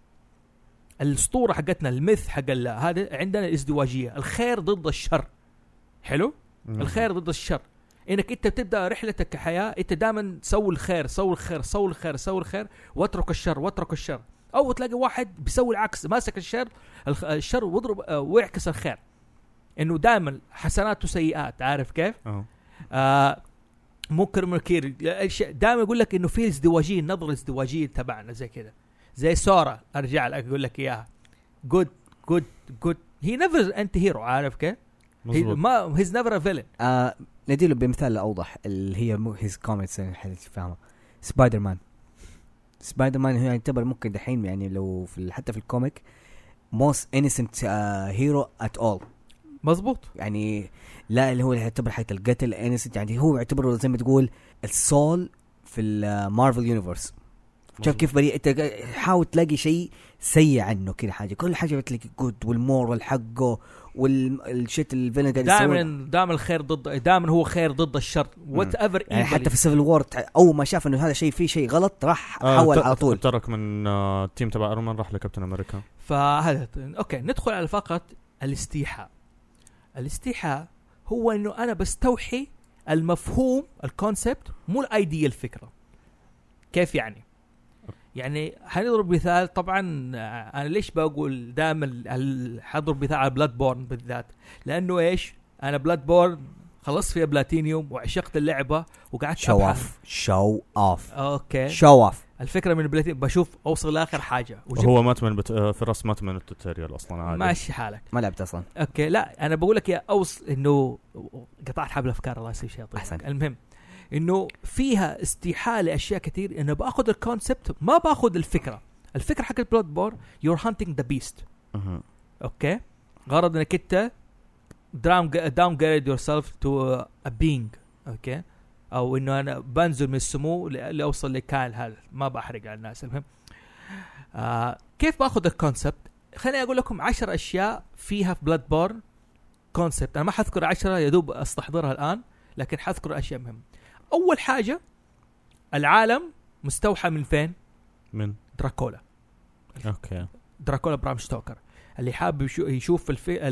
الاسطوره حقتنا ال myth حق هذا عندنا الازدواجية. الخير ضد الشر. حلو؟ مم. الخير ضد الشر. إنك أنت بتبدأ رحلتك كحياة أنت دائما سوي الخير سوي الخير سوي الخير سوي الخير واترك الشر واترك الشر. أو تلاقي واحد بيسوي العكس ماسك الشر الشر واضرب آه، ويعكس الخير. إنه دائما حسنات وسيئات عارف كيف؟ أه. آه منكر منكر دائما يقول لك إنه في ازدواجية النظره الازدواجيه تبعنا زي كذا. زي سورا أرجع لك أقول لك إياها. جود جود جود هي نيفر أنت هيرو عارف كيف؟ ما هيز نيفر ا فيلن آه نديله بمثال أوضح اللي هي مو هيز كوميكس فاهمه سبايدر مان سبايدر مان هو يعتبر ممكن دحين يعني لو في حتى في الكوميك موست انسنت هيرو ات اول مظبوط. يعني لا اللي هو اللي يعتبر حيث القتل انسنت يعني هو يعتبره زي ما تقول السول في المارفل يونيفرس شوف كيف بريء؟ انت حاول تلاقي شيء سيء عنه كذا حاجة. كل حاجة بتلاقي جود والمورال حقه والشيت الفيلن قاعد دائما دائما الخير ضد دائما هو خير ضد الشر. وات ايفر يعني حتى في السيفل وور أول ما شاف إنه هذا شيء فيه شيء غلط راح آه، حول على طول. ترك من آه، ال team تبع ايرون راح لكابتن أمريكا. فهذا okay ندخل على فقط الاستيحاء. الاستيحاء هو إنه أنا بستوحي المفهوم ال concept مو ال idea الفكرة. كيف يعني؟ يعني حنضرب مثال؟ طبعا آه، أنا ليش بقول دائما حضرب مثال على بلاد بورن بالذات؟ لأنه إيش؟ أنا بلاد بورن خلصت فيها بلاتينيوم وعشقت اللعبة وقعدت show. off show off okay. show off الفكرة من بلاتينيوم بشوف أوصل لآخر حاجة. وهو مات من بت... آه، فراس مات من ال tutorial أصلا عادي. ماشي حالك. ما لعبت أصلا. okay. لا أنا بقول لك يا أوص إنه قطعت حبل أفكار الله يسوي شيء يعطيك. أحسن. المهم إنه فيها استيحاء لأشياء كثير انه بآخذ ال concept ما بآخذ الفكرة. الفكرة حقت بلاد بورن you're hunting the beast. okay. غرض إنك أنت داون جريد يور سيلف تو ا بينج أوكي أو إنه أنا بنزل من السمو لأوصل لكائن هذا. ما بحرق على الناس المهم. آه كيف بأخذ الكونسبت خليني أقول لكم عشر أشياء فيها في بلاد بورن كونسبت أنا ما حذكر عشرة يا دوب أستحضرها الآن لكن حذكر أشياء مهمة. أول حاجة العالم مستوحى من فين؟ من؟ دراكولا. أوكي. دراكولا برام ستوكر اللي حابب يشو- يشوف الفي...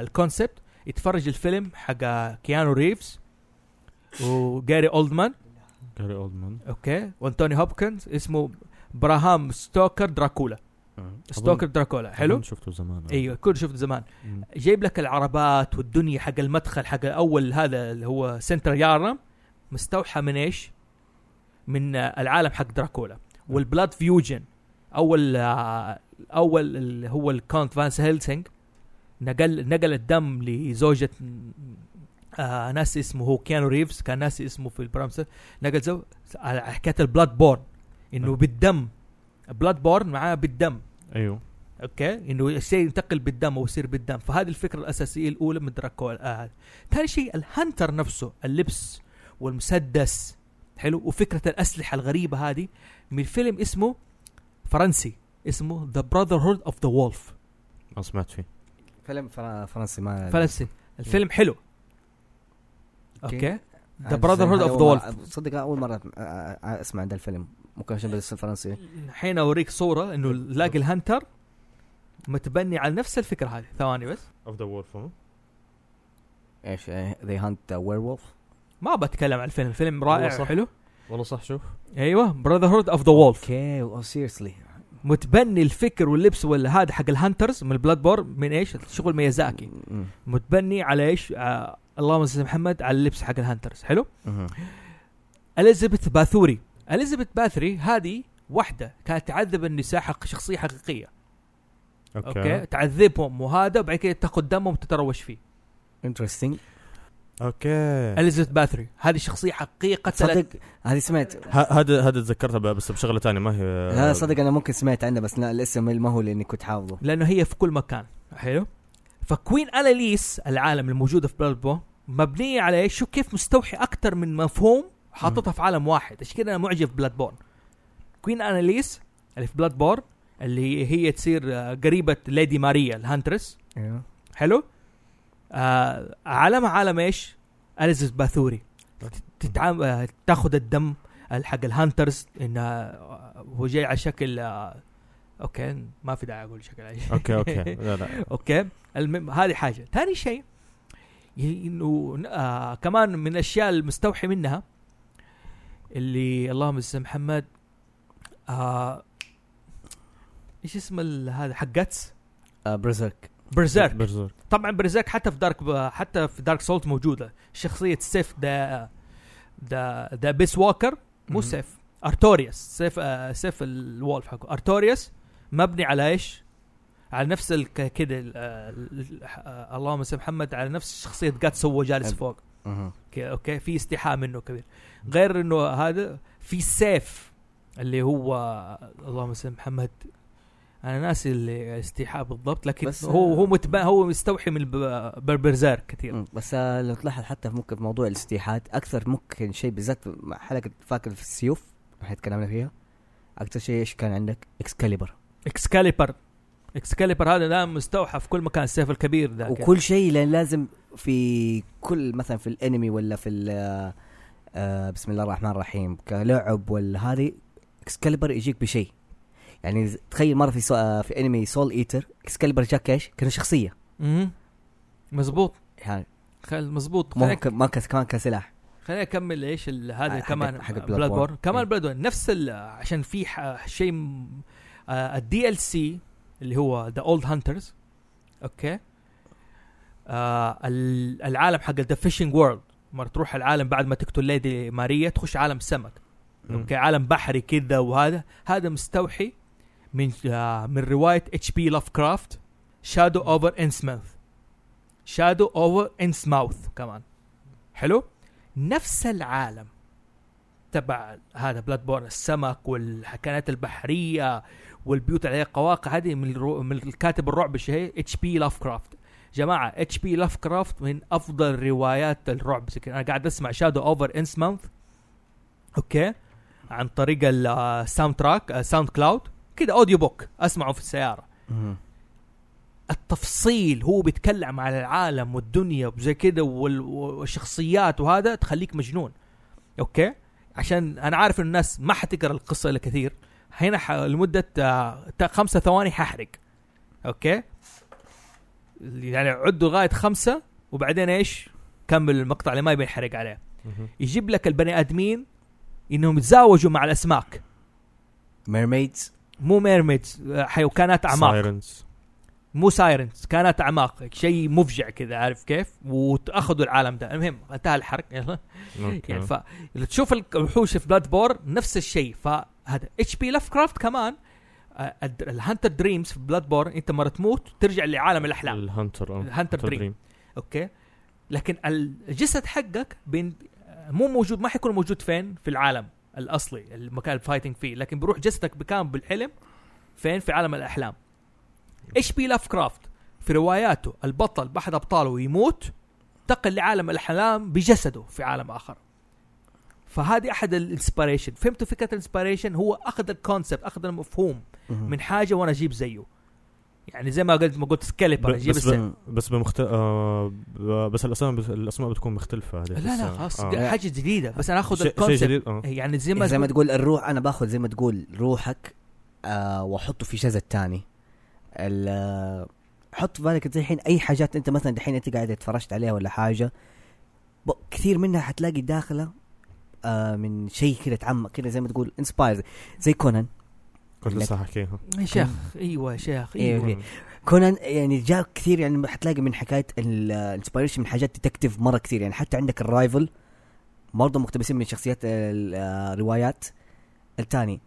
ال concept يتفرج الفيلم حق كيانو ريفز وجاري أولدمان. جاري أولدمان. okay. وأنتوني هوبكنز اسمه برام ستوكر دراكولا. ستوكر دراكولا. حلو؟ شفته زمان أيوه كل شفت زمان. مم. جايب لك العربات والدنيا حق المدخل حق أول هذا اللي هو Central Yharnam مستوحى من إيش؟ من آه، العالم حق دراكولا. والبلاد فيوجن أول آه، أول اللي هو الكونت فانس هيلسينج نقل نقل الدم لزوجة آه ناس اسمه هو كيانو ريفز. كان ناس اسمه في البرامسة نقل زو على حكاية البلاد بورن إنه. بالدم. بلاد بورن معاه بالدم. أيوه. أوكي؟ إنه الشيء ينتقل بالدم أو يصير بالدم. فهذه الفكرة الأساسية الأولى من دراكو آه. ثاني شيء ال hunter نفسه اللبس والمسدس. حلو؟ وفكرة الأسلحة الغريبة هذه من فيلم اسمه فرنسي اسمه The Brotherhood of the Wolf ما سمعت فيه. فيلم فر- فرنسي ما فرنسي. الفيلم حلو. okay. The Brotherhood of the Wolf مرة- صدق أول مرة أسمع عن ذا الفيلم ممكن عشان بس فرنسي الحين أوريك صورة إنه لاقي ال hunter متبني على نفس الفكرة هذه. ثواني بس. اوف ذا وولف إيش ذي هانت وير وولف ما بتكلم عن الفيلم. الفيلم والله رائع صح. حلو. والله صح شوف. أيوه. براذر هود اوف ذا وولف أوكي. أو سيريسلي متبني الفكر واللبس ولا هذا حق الهانترز من البلاد بور من إيش؟ شغل ميازاكي. متبني على إيش؟ آه اللهم صل محمد على اللبس حق الهانترز. حلو؟ إليزابيث باثوري. إليزابيث باثري هذه واحدة كانت تعذب النساء حق شخصية حقيقية. okay, okay. تعذبهم وهذا وبعد كده تاخذ دمهم وتتروش فيه. interesting okay. اليزابيث باثوري هذه شخصية حقيقيه قتلت صدق هذه سمعت. هذا هذا تذكرتها بس بشغلة ثانية ما هي لا صدق أنا ممكن سمعت عنه بس لا الاسم ما هو لاني كنت حافظه. لأنه هي في كل مكان. حلو؟ ف Queen Annalise العالم الموجوده في Bloodborne مبنيه على إيش؟ شوف كيف مستوحي أكثر من مفهوم حاططها في عالم واحد. عشان كذا أنا معجب Bloodborne Queen Annalise اللي في Bloodborne اللي هي تصير آه، قريبة Lady ماريا ال huntress. أيوه. حلو؟ آه عالمها عالم إيش؟ اليزابيث باثوري تتعامل آه، تاخذ الدم حق ال hunters انها آه، هو جاي على شكل آه okay ما في داعي أقول شكل شيء. okay okay. لا *laughs* لا. okay. المهم هذه حاجة. ثاني شيء إنه آه كمان من الأشياء المستوحي منها اللي اللهم صل محمد آه إيش اسم ال- هذا حق جاتس؟ برزيرك. برزيرك. برزيرك. طبعا برزيرك حتى في دارك حتى في دارك سولت موجودة. شخصية سيف ذا ذا ذا بيس ووكر مو. سيف أرتوريوس. سيف آه سيف الوولف حقه. أرتوريوس مبني على إيش؟ على نفس ال- ك- كده ال- آه، آه، اللهم صل محمد على نفس شخصية جاتس هو جالس. فوق. أوكي أوكي؟ في استيحاء منه كبير. غير إنه هذا في سيف اللي هو اللهم صل محمد أنا ناسي الاستيحاء بالضبط لكن بس- هو هو متبا هو مستوحي من بربرزير كثير. بس آه، لو تلاحظ حتى ممكن في موضوع الاستيحات أكثر ممكن شيء بالذات حلقة فاكر في السيوف إحنا تكلمنا فيها. أكثر شيء إيش كان عندك؟ Excalibur اكسكاليبر اكسكاليبر هذا ده مستوحى في كل مكان السيف الكبير ذاك. وكل شيء لأن لازم في كل مثلا في الأنمي ولا في آه، آه بسم الله الرحمن الرحيم كلعب ولا هذه اكسكاليبر يجيك بشيء. يعني تخيل مرة في سو آه في انمي Soul Eater Excalibur جاك إيش؟ كان شخصية. مهم. مظبوط. يعني خل خليني ك- ما كان كمان كسلاح خليني اكمل إيش هذا كمان حق Bloodborne. Bloodborne كمان إيه. Bloodborne نفس ال- عشان في ح- شيء م- آه، ال DLC اللي هو The Old Hunters okay. آه ال- العالم حق the fishing world مرة تروح العالم بعد ما تقتل Lady ماريا تخش عالم سمك. okay عالم بحري كذا وهذا. هذا مستوحي. من آه من رواية H.P. لاف كرافت Shadow over Innsmouth Shadow over Innsmouth كمان. حلو؟ نفس العالم تبع هذا Bloodborne السمك والحكايات البحرية والبيوت عليها قواقع. هذه من الرو... من الكاتب الرعب الشهير H.P. لاف كرافت جماعة H.P. لاف كرافت من أفضل روايات الرعب. أنا قاعد أسمع Shadow over Innsmouth okay عن طريق ال soundtrack SoundCloud كده audiobook أسمعه في السيارة. التفصيل هو بيتكلم على العالم والدنيا وزي كده وال- والشخصيات وهذا تخليك مجنون. okay؟ عشان أنا عارف إن الناس ما حتقرأ القصة إلا كثير. هنا ح... لمدة آه، تا- خمسة ثواني ححرق. okay؟ يعني عدوا لغاية خمسة وبعدين إيش؟ كمل المقطع اللي ما يبي يحرق عليه. يجيب لك البني آدمين إنهم يتزاوجوا مع الأسماك. mermaids مو mermaids حيوانات أعماق. sirens مو sirens كانت أعماق. شيء مفجع كذا عارف كيف؟ واخذوا العالم ده. المهم انتهى الحرق. يلا. يعني تشوف الوحوش في Bloodborne نفس الشيء. فهذا اتش بي لاف كرافت كمان آه، ال Hunter's Dream في Bloodborne أنت مرة تموت ترجع لعالم الأحلام. ال Hunter ال Hunter's Dream okay. لكن الجسد حقك بين مو موجود ما حيكون موجود فين؟ في العالم. الأصلي المكان ال fighting فيه. لكن بيروح جسدك بكامل بالحلم فين؟ في عالم الأحلام. اتش بي لاف كرافت في رواياته البطل بأحد أبطاله يموت انتقل لعالم الأحلام بجسده في عالم آخر. فهذه أحد ال inspiration فهمتوا فكرة ال inspiration هو أخذ ال concept أخذ المفهوم. من حاجة وأنا أجيب زيه. يعني زي ما قلت ما قلت Excalibur أجيب بس السيف ب... بس بمخت... آه بس الاسماء بس الاسماء بتكون مختلفة هذه لا لا بس- خلاص آه. حاجة جديدة. بس أنا آخذ جديد آه. يعني زي ما زي ما تقول الروح أنا باخذ زي ما تقول روحك آه وأحطه في جسد تاني ال- آه، حط في بالك زي الحين أي حاجات أنت مثلا دحين أنت قاعد اتفرجت عليها ولا حاجة كثير منها حتلاقي داخلة آه من شيء كذا تعمق كذا زي ما تقول انسباير زي كونان. كنت لسه حكيها يا شيخ إيوه يا شيخ إيه، إيوه. okay. كونان يعني جاء كثير يعني حتلاقي من حكاية ال inspiration من حاجات detective مرة كثير. يعني حتى عندك ال rival برضه مقتبسين من شخصيات الروايات الثاني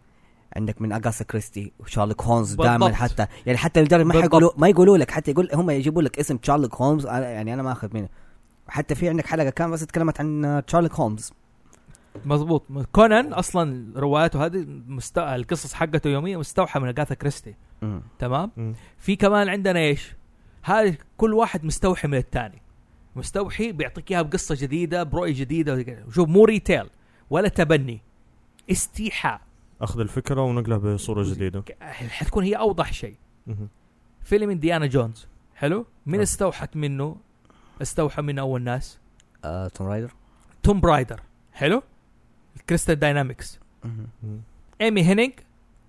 عندك من اغاثا كريستي وشارلوك هولمز دائما. حتى. يعني حتى لدرجة ما. حيقولوا ما يقولوا لك حتى يقول هم يجيبوا لك اسم شارلوك هولمز أنا- يعني أنا ما أخذ منه. حتى في عندك حلقة كان بس تكلمت عن آه، شارلوك هولمز. مظبوط كونان أصلا رواياته هذه مست... القصص حقته يوميا مستوحى من أغاثا كريستي. تمام؟ مم. في كمان عندنا إيش؟ هذه كل واحد مستوحي من الثاني. مستوحي بيعطيك إياها بقصة جديدة برؤية جديدة. شوف مو retell ولا تبني. استيحاء. أخذ الفكرة ونقلها بصورة جديدة. حتكون هي أوضح شيء. فيلم إنديانا جونز. حلو؟ مين آه. استوحت منه؟ استوحى منه أول ناس؟ آه، Tomb Raider. Tomb Raider حلو؟ Crystal Dynamics. Amy Hennig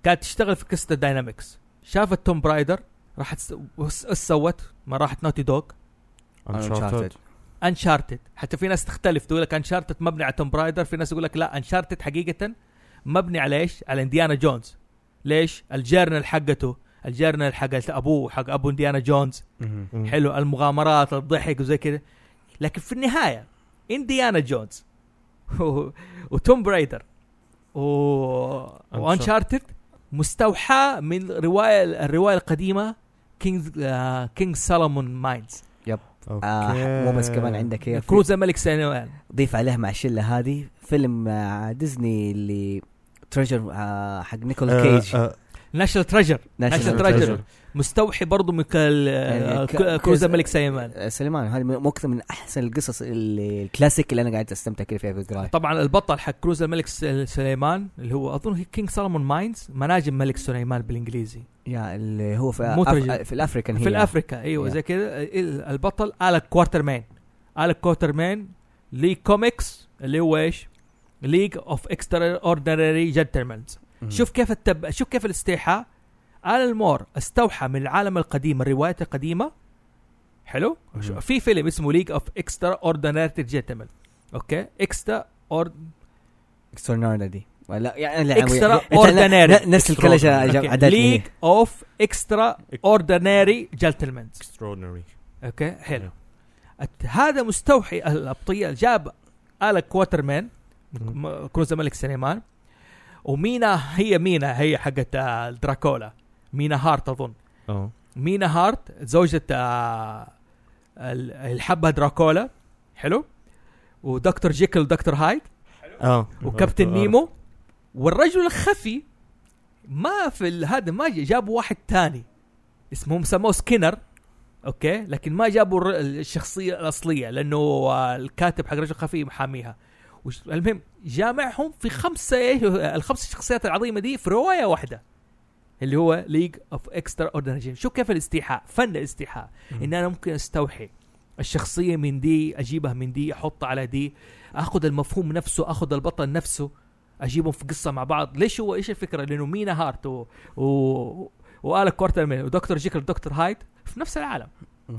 كانت تشتغل في Crystal Dynamics شافت Tomb Raider راحت إيش سوت؟ ما راحت Naughty Dog Uncharted. Uncharted حتى في ناس تختلف تقول لك Uncharted مبني على Tomb Raider في ناس يقول لك لا Uncharted حقيقة مبني على إيش؟ على انديانا جونز ليش؟ ال journal حقته ال journal حق أبوه حق أبو انديانا جونز. حلو المغامرات الضحك وزي كذا لكن في النهاية انديانا جونز و- و Tomb Raider و... و Uncharted مستوحى من رواية الرواية القديمة King آه King Solomon's Mines okay. آه مو بس كمان عندك هي في- كنوز الملك سليمان ضيف عليها مع الشله هذه فيلم آه ديزني اللي treasure آه حق نيكول آه، كيج. آه، National Treasure National. Treasure مستوحي برضو من. يعني آه، كنوز الملك سليمان آه، سليمان هذه ممكن من أحسن القصص اللي الكلاسيك اللي أنا قاعد أستمتع فيها في القرايه طبعا البطل حق كنوز الملك سليمان اللي هو أظن King Solomon's Mines مناجم ملك سليمان بالإنجليزي يا اللي هو في أف... في ال African في الأفريكا أيوه. زي كذا إل- البطل ألن كوارترمان ألن كوارترمان لي كوميكس اللي هو إيش؟ League of Extraordinary Gentlemen مم. شوف كيف التب... شوف كيف الاستيحاء. ألان مور استوحى من العالم القديم الروايات القديمة. حلو؟ في فيلم اسمه League of Extraordinary Gentlemen okay؟ extra ord... external دي ولا يعني لا يعني- ordinary. ن- نفس. عدتني League of Extraordinary Gentlemen extraordinary okay؟ حلو. هذا مستوحي الأبطال جاب ألن كواترمان كنوز الملك سليمان. ومينا هي مينا هي حقت آه، دراكولا. مينا هاركر أظن. آه مينا هاركر زوجة آه، ال- الحبة دراكولا. حلو. ودكتور جيكل ودكتور هايد. آه وكابتن. نيمو. والرجل الخفي ما في ال- هذا ما جابوا واحد تاني. اسمه سموه سكينر. okay؟ لكن ما جابوا الر- الشخصية الأصلية لأنه آه، الكاتب حق رجل خفي محاميها. المهم جامعهم في خمسه إيه، الخمس شخصيات العظيمة دي في رواية واحدة اللي هو League of Extraordinary شوف كيف الاستيحاء فن الاستيحاء إن أنا ممكن أستوحي. الشخصية من دي أجيبها من دي أحطها على دي أخذ المفهوم نفسه أخذ البطل نفسه أجيبهم في قصة مع بعض. ليش هو إيش الفكرة؟ لأنه مينا هاركر و... و... كوارترمان ودكتور جيكل ودكتور هايد في نفس العالم.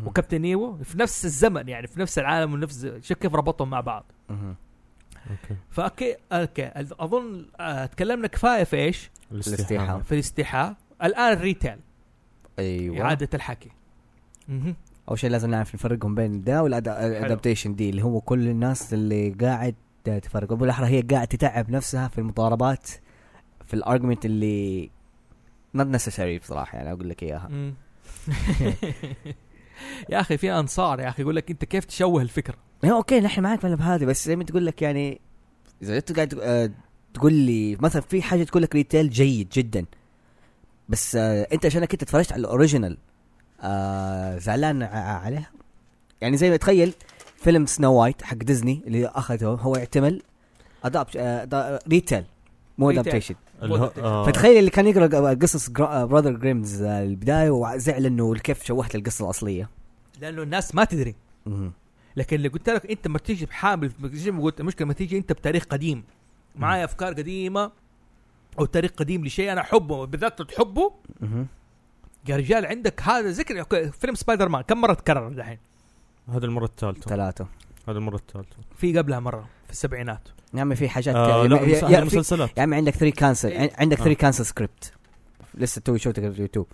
وكابتن نيمو في نفس الزمن يعني في نفس العالم ونفس شوف كيف ربطهم مع بعض. okay. ف okay okay. أظن آه تكلمنا كفاية في إيش؟ الاستيحاء. في الاستيحاء الآن ال retell. أيوه. إعادة الحكي. أول شيء لازم نعرف نفرقهم بين ده وال adaptation دي اللي هو كل الناس اللي قاعد تفرق. بالاحرى هي قاعد تتعب نفسها في المضاربات في ال argument اللي not necessary بصراحة يعني أقول لك إياها. *laughs* يا أخي في أنصار يا أخي يقول لك أنت كيف تشوه الفكرة؟ إيه، okay نحن معك في هذه بس زي ما تقول لك يعني إذا انت قاعد آه، تقول لي مثلا في حاجة تقول لك retell جيد جدا بس آه، أنت عشانك أنت اتفرجت على ال original آه زعلان عليها؟ يعني زي ما تخيل فيلم Snow White حق ديزني اللي أخذه هو يحتمل adapt آه retell مو. adaptation آه. فتخيل اللي كان يقرأ قصص Brothers Grimm البداية وزعل إنه كيف شوهت القصة الأصلية. لأنه الناس ما تدري. لكن اللي قلت لك أنت ما تيجي بحامل قلت المشكلة ما تيجي أنت بتاريخ قديم. معايا أفكار قديمة أو تاريخ قديم لشيء أنا أحبه بالذات تحبه. يا رجال عندك هذا ذكر فيلم سبايدر مان كم مرة تكرر دحين هذه المرة الثالثة. ثلاثة. هذه المرة الثالثة. في قبلها مرة في السبعينات. يا عمي في حاجات آه لا يا- مسلسلات. يا عمي عندك 3 cancelled إيه. عندك آه. 3 cancelled script لسه توي شفتك في اليوتيوب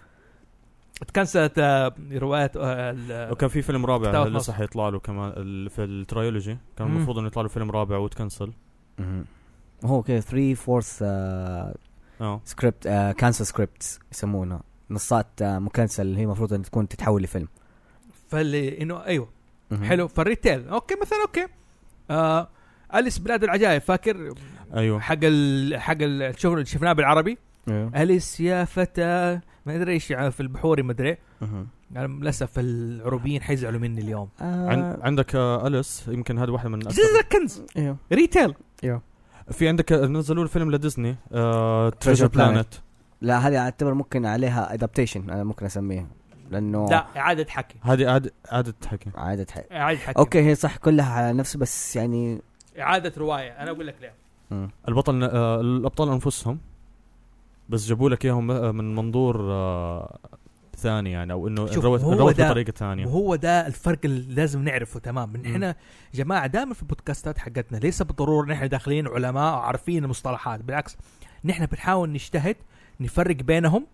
تكنسلت آه، روايات آه، وكان في فيلم رابع لسه. حيطلع له كمان ال- في ال trilogy كان. المفروض إنه يطلع له فيلم رابع وتكنسل. هو كذا 3 fourth script cancelled scripts يسمونها نصات آه، مكنسل اللي هي المفروض ان تكون تتحول لفيلم. فاللي إنه أيوه. حلو. فال retell okay مثلا okay. آه أليس بلاد العجائب فاكر؟ أيوه. حق ال حق ال- الشغل اللي شفناه بالعربي؟ أيوه. أليس يا فتى؟ ما أدري إيش يعني في البحوري ما أدري. يعني للأسف العروبيين حيزعلوا مني اليوم. عن آه، عندك آه أليس يمكن هذه واحدة من ذا كنز أيوه. retell في عندك نزلوا له فيلم لديزني آه Treasure Treasure Planet. Planet لا هذه أعتبر ممكن عليها adaptation أنا ممكن أسميها لأنه لا إعادة حكي. هذه إعادة إعادة حكي. عادة حي. إعادة حكي. okay هي صح كلها على نفسه بس يعني إعادة رواية. أنا أقول لك ليه. البطل آه الأبطال أنفسهم. بس جابوا لك إياهم آه، من منظور آه ثاني يعني أو إنه روت بطريقة ثانية. وهو ده الفرق اللي لازم نعرفه تمام. من. إحنا جماعة دائما في البودكاستات حقتنا ليس بالضرورة نحن داخلين علماء وعارفين المصطلحات. بالعكس نحن بنحاول نجتهد نفرق بينهم.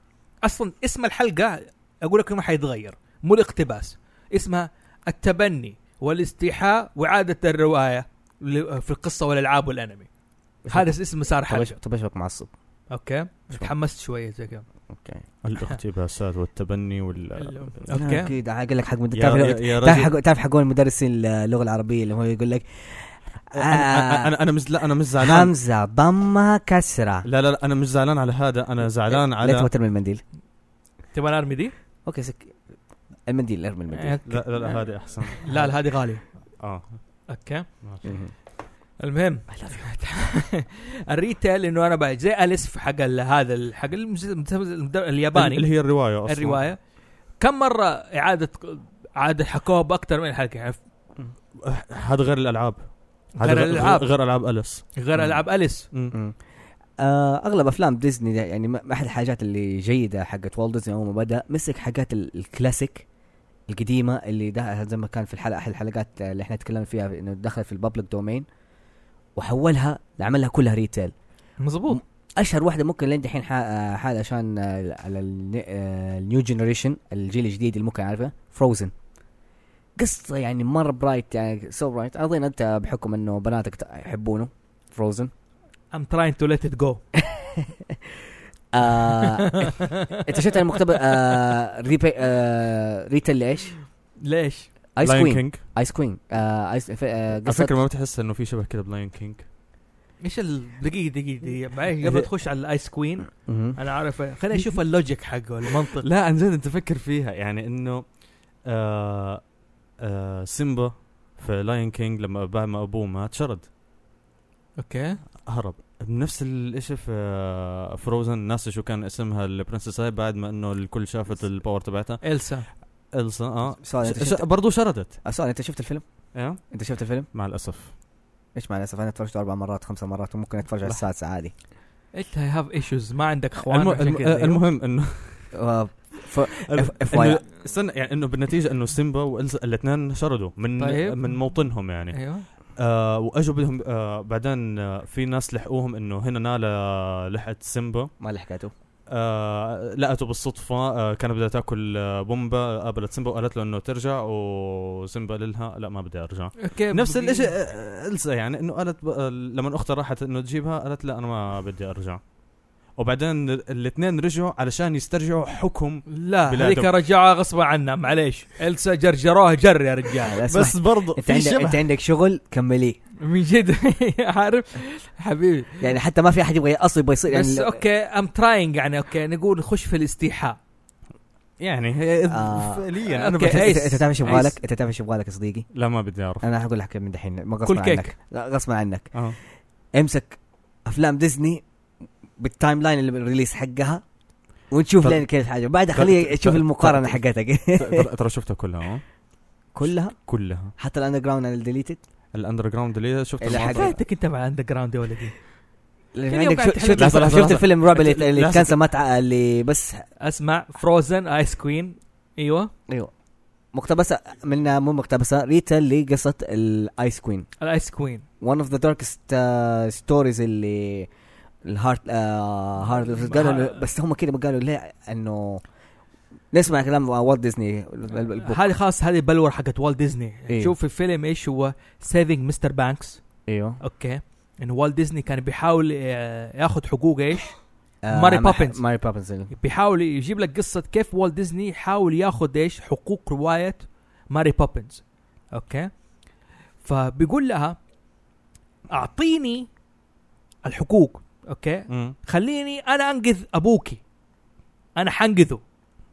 أصلا اسم الحلقة أقول لك ما حيتغير. مو الاقتباس. اسمها التبني والاستيحاء وإعادة الرواية. في القصة والالعاب والانمي هذا اسم مسار حلقه طب إيش بك معصب؟ okay. تحمست شوية زي كده okay. الاقتباسات والتبني وال *laughs* okay. أكيد. أقول لك حق تعرف تعرف حق حقون المدرسين اللغة العربية اللي هو يقول لك أنا أنا أنا مش لا أنا مش زعلان. همزه ضمة كسرة. لا لا لا أنا مش زعلان على هذا. أنا زعلان لا على تبغى ترمي المنديل. تبغى نرمي دي؟ okay سك المنديل ارمي المنديل. لا لا لا, لا هذه أحسن. لا لا، هذه غالية. آه. okay. المهم. ال retell *laughs* إنه أنا بقى زي اليس في حق ال- هذا حق الياباني. اللي هي الرواية أصلا. الرواية. كم مرة إعادة إعادة حكوها بأكثر من حلقة؟ يعني هذا غير الألعاب. غير الألعاب. غير ألعاب اليس غير ألعاب اليس. آه أغلب أفلام ديزني يعني ما- أحد الحاجات اللي جيدة حقت والت ديزني اول ما بدأ مسك حاجات ال- الكلاسيك. القديمة اللي ده زي ما كان في الحلقة أحد الحلقات اللي إحنا تكلمنا فيها إنه دخلت في ال public domain وحولها عملها كلها retell. مظبوط. أشهر واحدة ممكن لين دحين حا- حال عشان على الن- ال new generation الجيل الجديد اللي ممكن عارفه Frozen قصة يعني مرة bright يعني so bright اظن أنت بحكم إنه بناتك يحبونه Frozen I'm trying to let it go. *laughs* آه انت شفت المقتبس آه ريبي آه retell لايش؟ ليش؟ Ice Lion Queen King Ice Queen آه Ice آه على فكرة ما بتحس إنه في شبه كده ب Lion King إيش ال- دقيقة دقيقة دقيقة. *laughs* قبل تخش على ال Ice Queen. أنا عارف خليني أشوف ال logic حقه المنطق. لا عن جد أنت فكر فيها. يعني إنه آه آه سيمبا في Lion King لما بعد ما أبوه مات شرد. okay. هرب. بنفس الاشي في آه Frozen الناس شو كان اسمها ال princess هاي بعد ما إنه الكل شافت ال power تبعتها إلسا إلسا آه سؤال أنت شفت برضو شردت آه، سؤال أنت شفت الفيلم؟ إيه أنت شفت الفيلم؟ مع الأسف إيش مع الأسف أنا اتفرجت أربع مرات خمس مرات وممكن أتفرج على. السادسه عادي انت have issues ما عندك إخوان الم... الم... كذا. المهم إنه آه، ف... *laughs* إنه- FYI. استنى يعني إنه بالنتيجة إنه سيمبا وإلسا الاثنين شردوا من طيب. من موطنهم يعني أيوه آه وأجوا بدهم آه بعدين آه في ناس لحقوهم إنه هنا نالا لحقت سيمبا. ما لحقته. آه لقته بالصدفة. آه كانت بدها تاكل آه بومبا قابلت سيمبا وقالت له إنه ترجع وسيمبا لها لا ما بدي أرجع. okay نفس الشيء آه، إلسا يعني إنه قالت آه، لما أختها راحت إنه تجيبها قالت لا أنا ما بدي أرجع. وبعدين الاثنين رجعوا علشان يسترجعوا حكم لا. هذيك رجعوها غصبا عنها معليش. إلسا جرجروها جر يا رجال. بس برضه أنت عندك أنت عندك شغل كمليه من جد؟ *laughs* عارف؟ حبيبي. يعني حتى ما في أحد يبغى أصلا يبغى يصير يعني بس okay I'm trying يعني okay نقول نخش في الاستيحاء. يعني هي آه. فعليا أنا. انت تعرف إيش يبغى. لك؟ أنت تعرف إيش يبغى لك يا صديقي؟ لا ما بدي أعرف. أنا هقول لك من دحين ما كل غصبا كيك. عنك لا غصبا عنك. آه. امسك أفلام ديزني بال timeline اللي بال release حقها ونشوف لين كيف حاجة بعدها خليه طب- المقارنة حقتك. ترى *laughs* شفتها كلها كلها؟ كلها. حتى ال underground ال deleted ال underground اللي. حد- فايتك أنت مع underground يا ولدي. اللي عندك شفت لحظة، شفت. الفيلم رعب اللي, اللي. كان سمعت اللي بس أسمع Frozen Ice Queen أيوه. أيوه. مقتبسة من مو مقتبسة retell لقصه ال Ice Queen ال Ice Queen one of the darkest uh, stories اللي ال heart آه heart قالوا بس هم كده قالوا ليه؟ إنه نسمع كلام والت ديزني. هذه خاص هذه بلور حقت والت ديزني إيه. شوف الفيلم إيش هو؟ Saving Mr. Banks إيوه. okay. انه والت ديزني كان بيحاول آه، ياخذ حقوق إيش؟ آه، ماري بوبنز. ماري بوبنز بيحاول يجيب لك قصة كيف والت ديزني يحاول ياخذ إيش؟ حقوق رواية ماري بوبنز okay. فبيقول لها أعطيني الحقوق. okay؟ مم. خليني أنا انقذ أبوكي. أنا حنقذه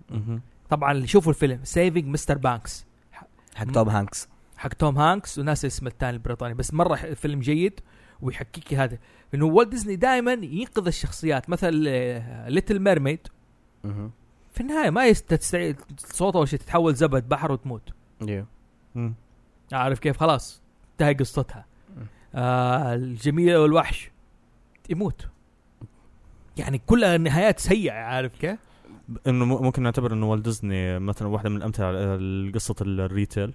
مهم. طبعا اللي شوفوا الفيلم Saving Mr. Banks. حق توم هانكس. حق توم هانكس وناس اسم الثاني البريطاني. بس مرة فيلم جيد ويحكيك هذا. إنه والت ديزني دائما ينقذ الشخصيات. مثل Little Mermaid مهم. في النهاية ما يستدعي صوتها وش تتحول زبد بحر وتموت. مم. عارف كيف؟ خلاص انتهى قصتها. مم. آه الجميله والوحش. يموت يعني كلها نهايات سيئة عارف كيف إنه ممكن نعتبر إنه والت ديزني مثلا واحدة من الأمثلة على قصه ال retell.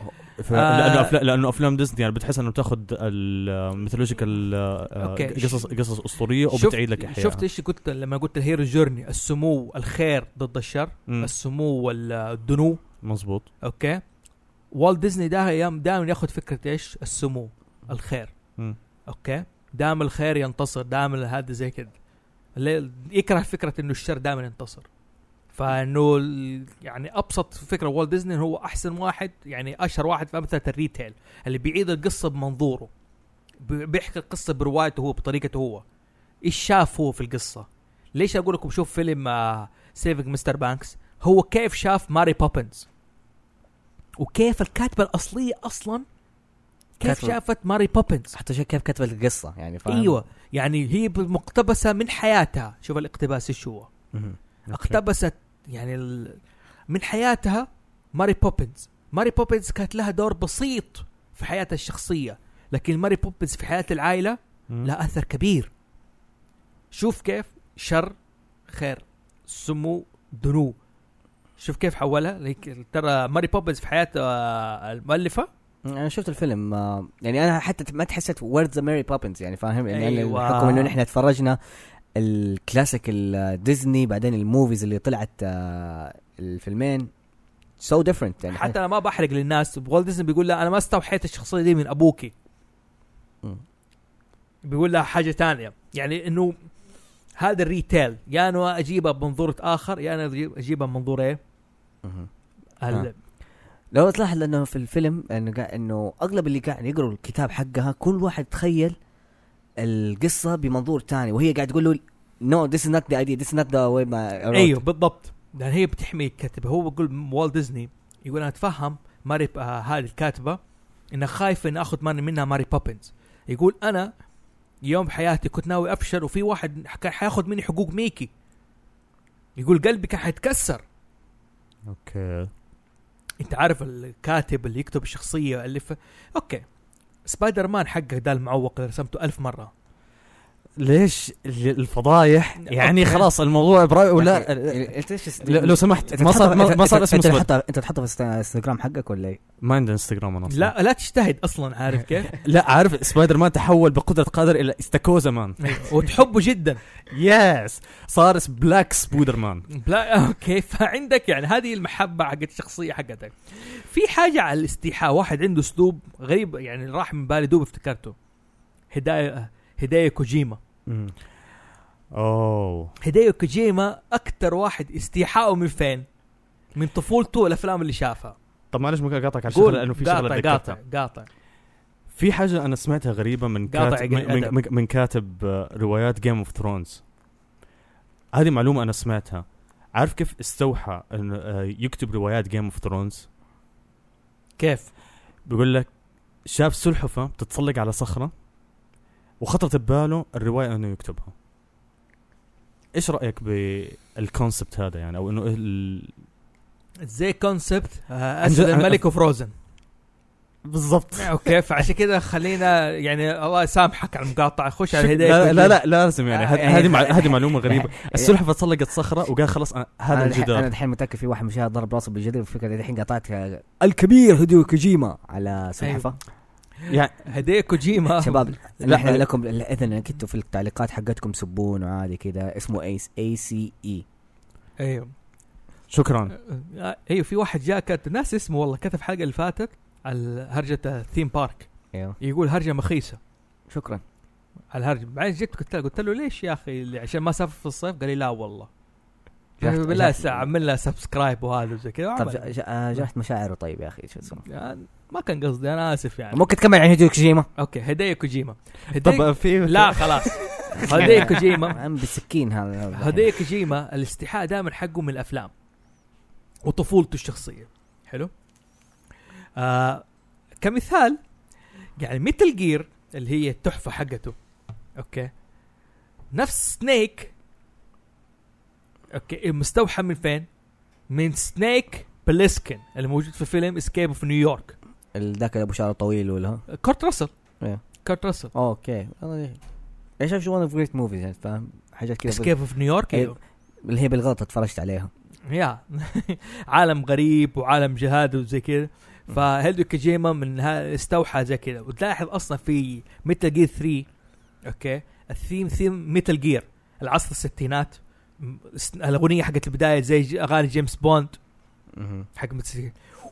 آه. لأنه افلام لأنه أفلام ديزني يعني بتحس إنه بتاخذ ال mythological okay. قصص قصص أسطورية وبتعيد لك احياء شفت إيش قلت لما قلت ال hero journey السمو الخير ضد الشر. السمو والدنو مزبوط okay والت ديزني ده أيام دائما ياخذ فكرة إيش السمو الخير. okay دائما الخير ينتصر دائما هذا زي اللي- يكره فكرة إنه الشر دائما ينتصر. فإنه يعني أبسط فكرة والت ديزني هو أحسن واحد يعني أشهر واحد في أمثلة ال retell. اللي بيعيد القصة بمنظوره. بي- بيحكي القصة بروايته هو بطريقته هو. إيش شاف هو في القصة؟ ليش أقول لكم شوف فيلم Saving Mr. Banks هو كيف شاف ماري بوبنز وكيف الكاتبة الأصلية أصلا كيف شافت ماري بوبنز حتى شيء كيف كتب القصة يعني فاهم؟ إيوه يعني هي مقتبسة من حياتها. شوف الاقتباس إيش هو. اقتبست يعني ال... من حياتها ماري بوبنز ماري بوبنز كانت لها دور بسيط في حياتها الشخصية لكن ماري بوبنز في حياة العائلة. لها أثر كبير. شوف كيف شر خير. سمو دنو. شوف كيف حولها. ترى ماري بوبنز في حياه آه، المؤلفة أنا شفت الفيلم آه، يعني أنا حتى ما تحسيت ذا ماري بوبنز يعني فاهم؟ يعني أيوة. بحكم إنه نحن تفرجنا الكلاسيك الديزني بعدين ال movies اللي طلعت آه، الفيلمين so different يعني. حتى أنا ما بحرق للناس والت ديزني بيقول لها أنا ما استوحيت الشخصية دي من أبوكي. بيقول لها حاجة تانية. يعني إنه هذا ال retell يا أنا أجيبها بمنظور آخر يا أنا أجيب- أجيبها بمنظور إيه؟ آه. لو تلاحظ انه في الفيلم إنه قا- إنه أغلب اللي قاعد يقروا الكتاب حقها كل واحد تخيل القصة بمنظور تاني وهي قاعد تقول له no this is not the idea this is not the way ما أيوه بالضبط. لأن هي بتحمي الكاتبه هو بيقول والت ديزني يقول أنا أتفهم ماري آه هذه الكاتبة إنها خايفة ان أخذ ماني منها ماري بوبنز يقول أنا يوم بحياتي كنت ناوي افشل وفي واحد كان حياخذ مني حقوق ميكي. يقول قلبي كان حيتكسر. أوكي. انت عارف الكاتب اللي يكتب الشخصية في okay. سبايدر مان حقه ده المعوق اللي رسمته ألف مرة. ليش ال- الفضايح؟ يعني. خلاص الموضوع براي ولا انت إيش ل- لو سمحت ما صار ما صار اسمه أنت تحطها أنت تحطها في انستغرام حقك ولا إيه؟ ما عندنا انستغرام أنا. لا لا تجتهد أصلا عارف كيف؟ *laughs* لا عارف سبايدر مان تحول بقدرة قادر إلى استاكوزا مان. *laughs* وتحبه جدا. yes صار black سبايدر مان. okay فعندك يعني هذه المحبة حقت الشخصية حقتك. في حاجة على الاستيحاء واحد عنده أسلوب غريب يعني راح من بالي دوب افتكرته. هيديو هيديو كوجيما. أوه. هيديو كوجيما أكثر واحد استيحاءه من فين؟ من طفولته والافلام اللي شافها؟ طب معلش ممكن أقاطعك على شغله لأنه في شغلة قاطع. قاطع قاطع. في حاجة أنا سمعتها غريبة من كاتب من. من, من كاتب آه، روايات Game of Thrones هذه معلومة أنا سمعتها. عارف كيف استوحى انه آه، يكتب روايات Game of Thrones كيف؟ بيقول لك شاف سلحفه بتتسلق على صخرة. وخطرت بباله الرواية إنه يكتبها. إيش رأيك بال concept هذا يعني؟ أو إنه ال... زي concept آه، اسد الملك و Frozen بالضبط. *laughs* okay فعشان كده خلينا يعني الله يسامحك على المقاطعة. خش على الهدايا لا لا لا لازم يعني. آه، هذه يعني- هذه هذه معلومة *laughs* غريبة. يعني- السلحفة تسلقت صخرة وقال خلاص أنا- هذا الحين- أنا الجدار. الحين متأكد في واحد مشاهد ضرب راسه بالجدار. الفكرة الحين قطعت الكبير هيديو كوجيما. على سلحفة. يعني هدايا كوجيما. شباب نحن. لكم اذا كنتوا في التعليقات حقتكم سبون وعادي كذا اسمه ايس اي سي اي أيوه. شكرا. آه، أيوه في واحد جاء كتب ناس اسمه والله كتب الحلقة اللي فاتت على هرجة الثيم بارك أيوه. يقول هرجة مخيسة. شكرا. على الهرجه بعدين جيت قلت له قلت له ليش يا أخي عشان ما سافر في الصيف؟ قال لي لا والله. *laughs* بالله جرحت- سا- عمل لها سبسكرايب وهذا وزي كذا طب آه، جرحت مشاعره طيب يا أخي شو اسمه؟ يعني ما كان قصدي أنا آسف يعني. ممكن تكمل عن هيديو كوجيما؟ okay هيديو كوجيما. طب في لا خلاص. *laughs* هيديو كوجيما *laughs* عم بالسكين هذا هيديو كوجيما الاستيحاء دائما حقه من الأفلام وطفولته الشخصية. حلو؟ آه كمثال يعني Metal Gear اللي هي التحفة حقته. okay؟ نفس سنيك okay. مستوحى من فين؟ من Snake Plissken اللي موجود في فيلم Escape of New York ذاك أبو شعر طويل ولا؟ كورت راسل. إيه. كورت راسل. okay. والله إيش شايف one of great movies يعني فاهم؟ حاجات كذا Escape of New York. اللي هي بالغلط اتفرجت عليها. yeah. *laughs* عالم غريب وعالم جهاد وزي كذا فهيدو كوجيما من ها استوحى زي كذا وتلاحظ أصلا في Metal Gear 3 okay؟ ال theme theme Metal Gear العصر الستينات. الأغنية حقت البداية زي أغاني جيمس بوند. حق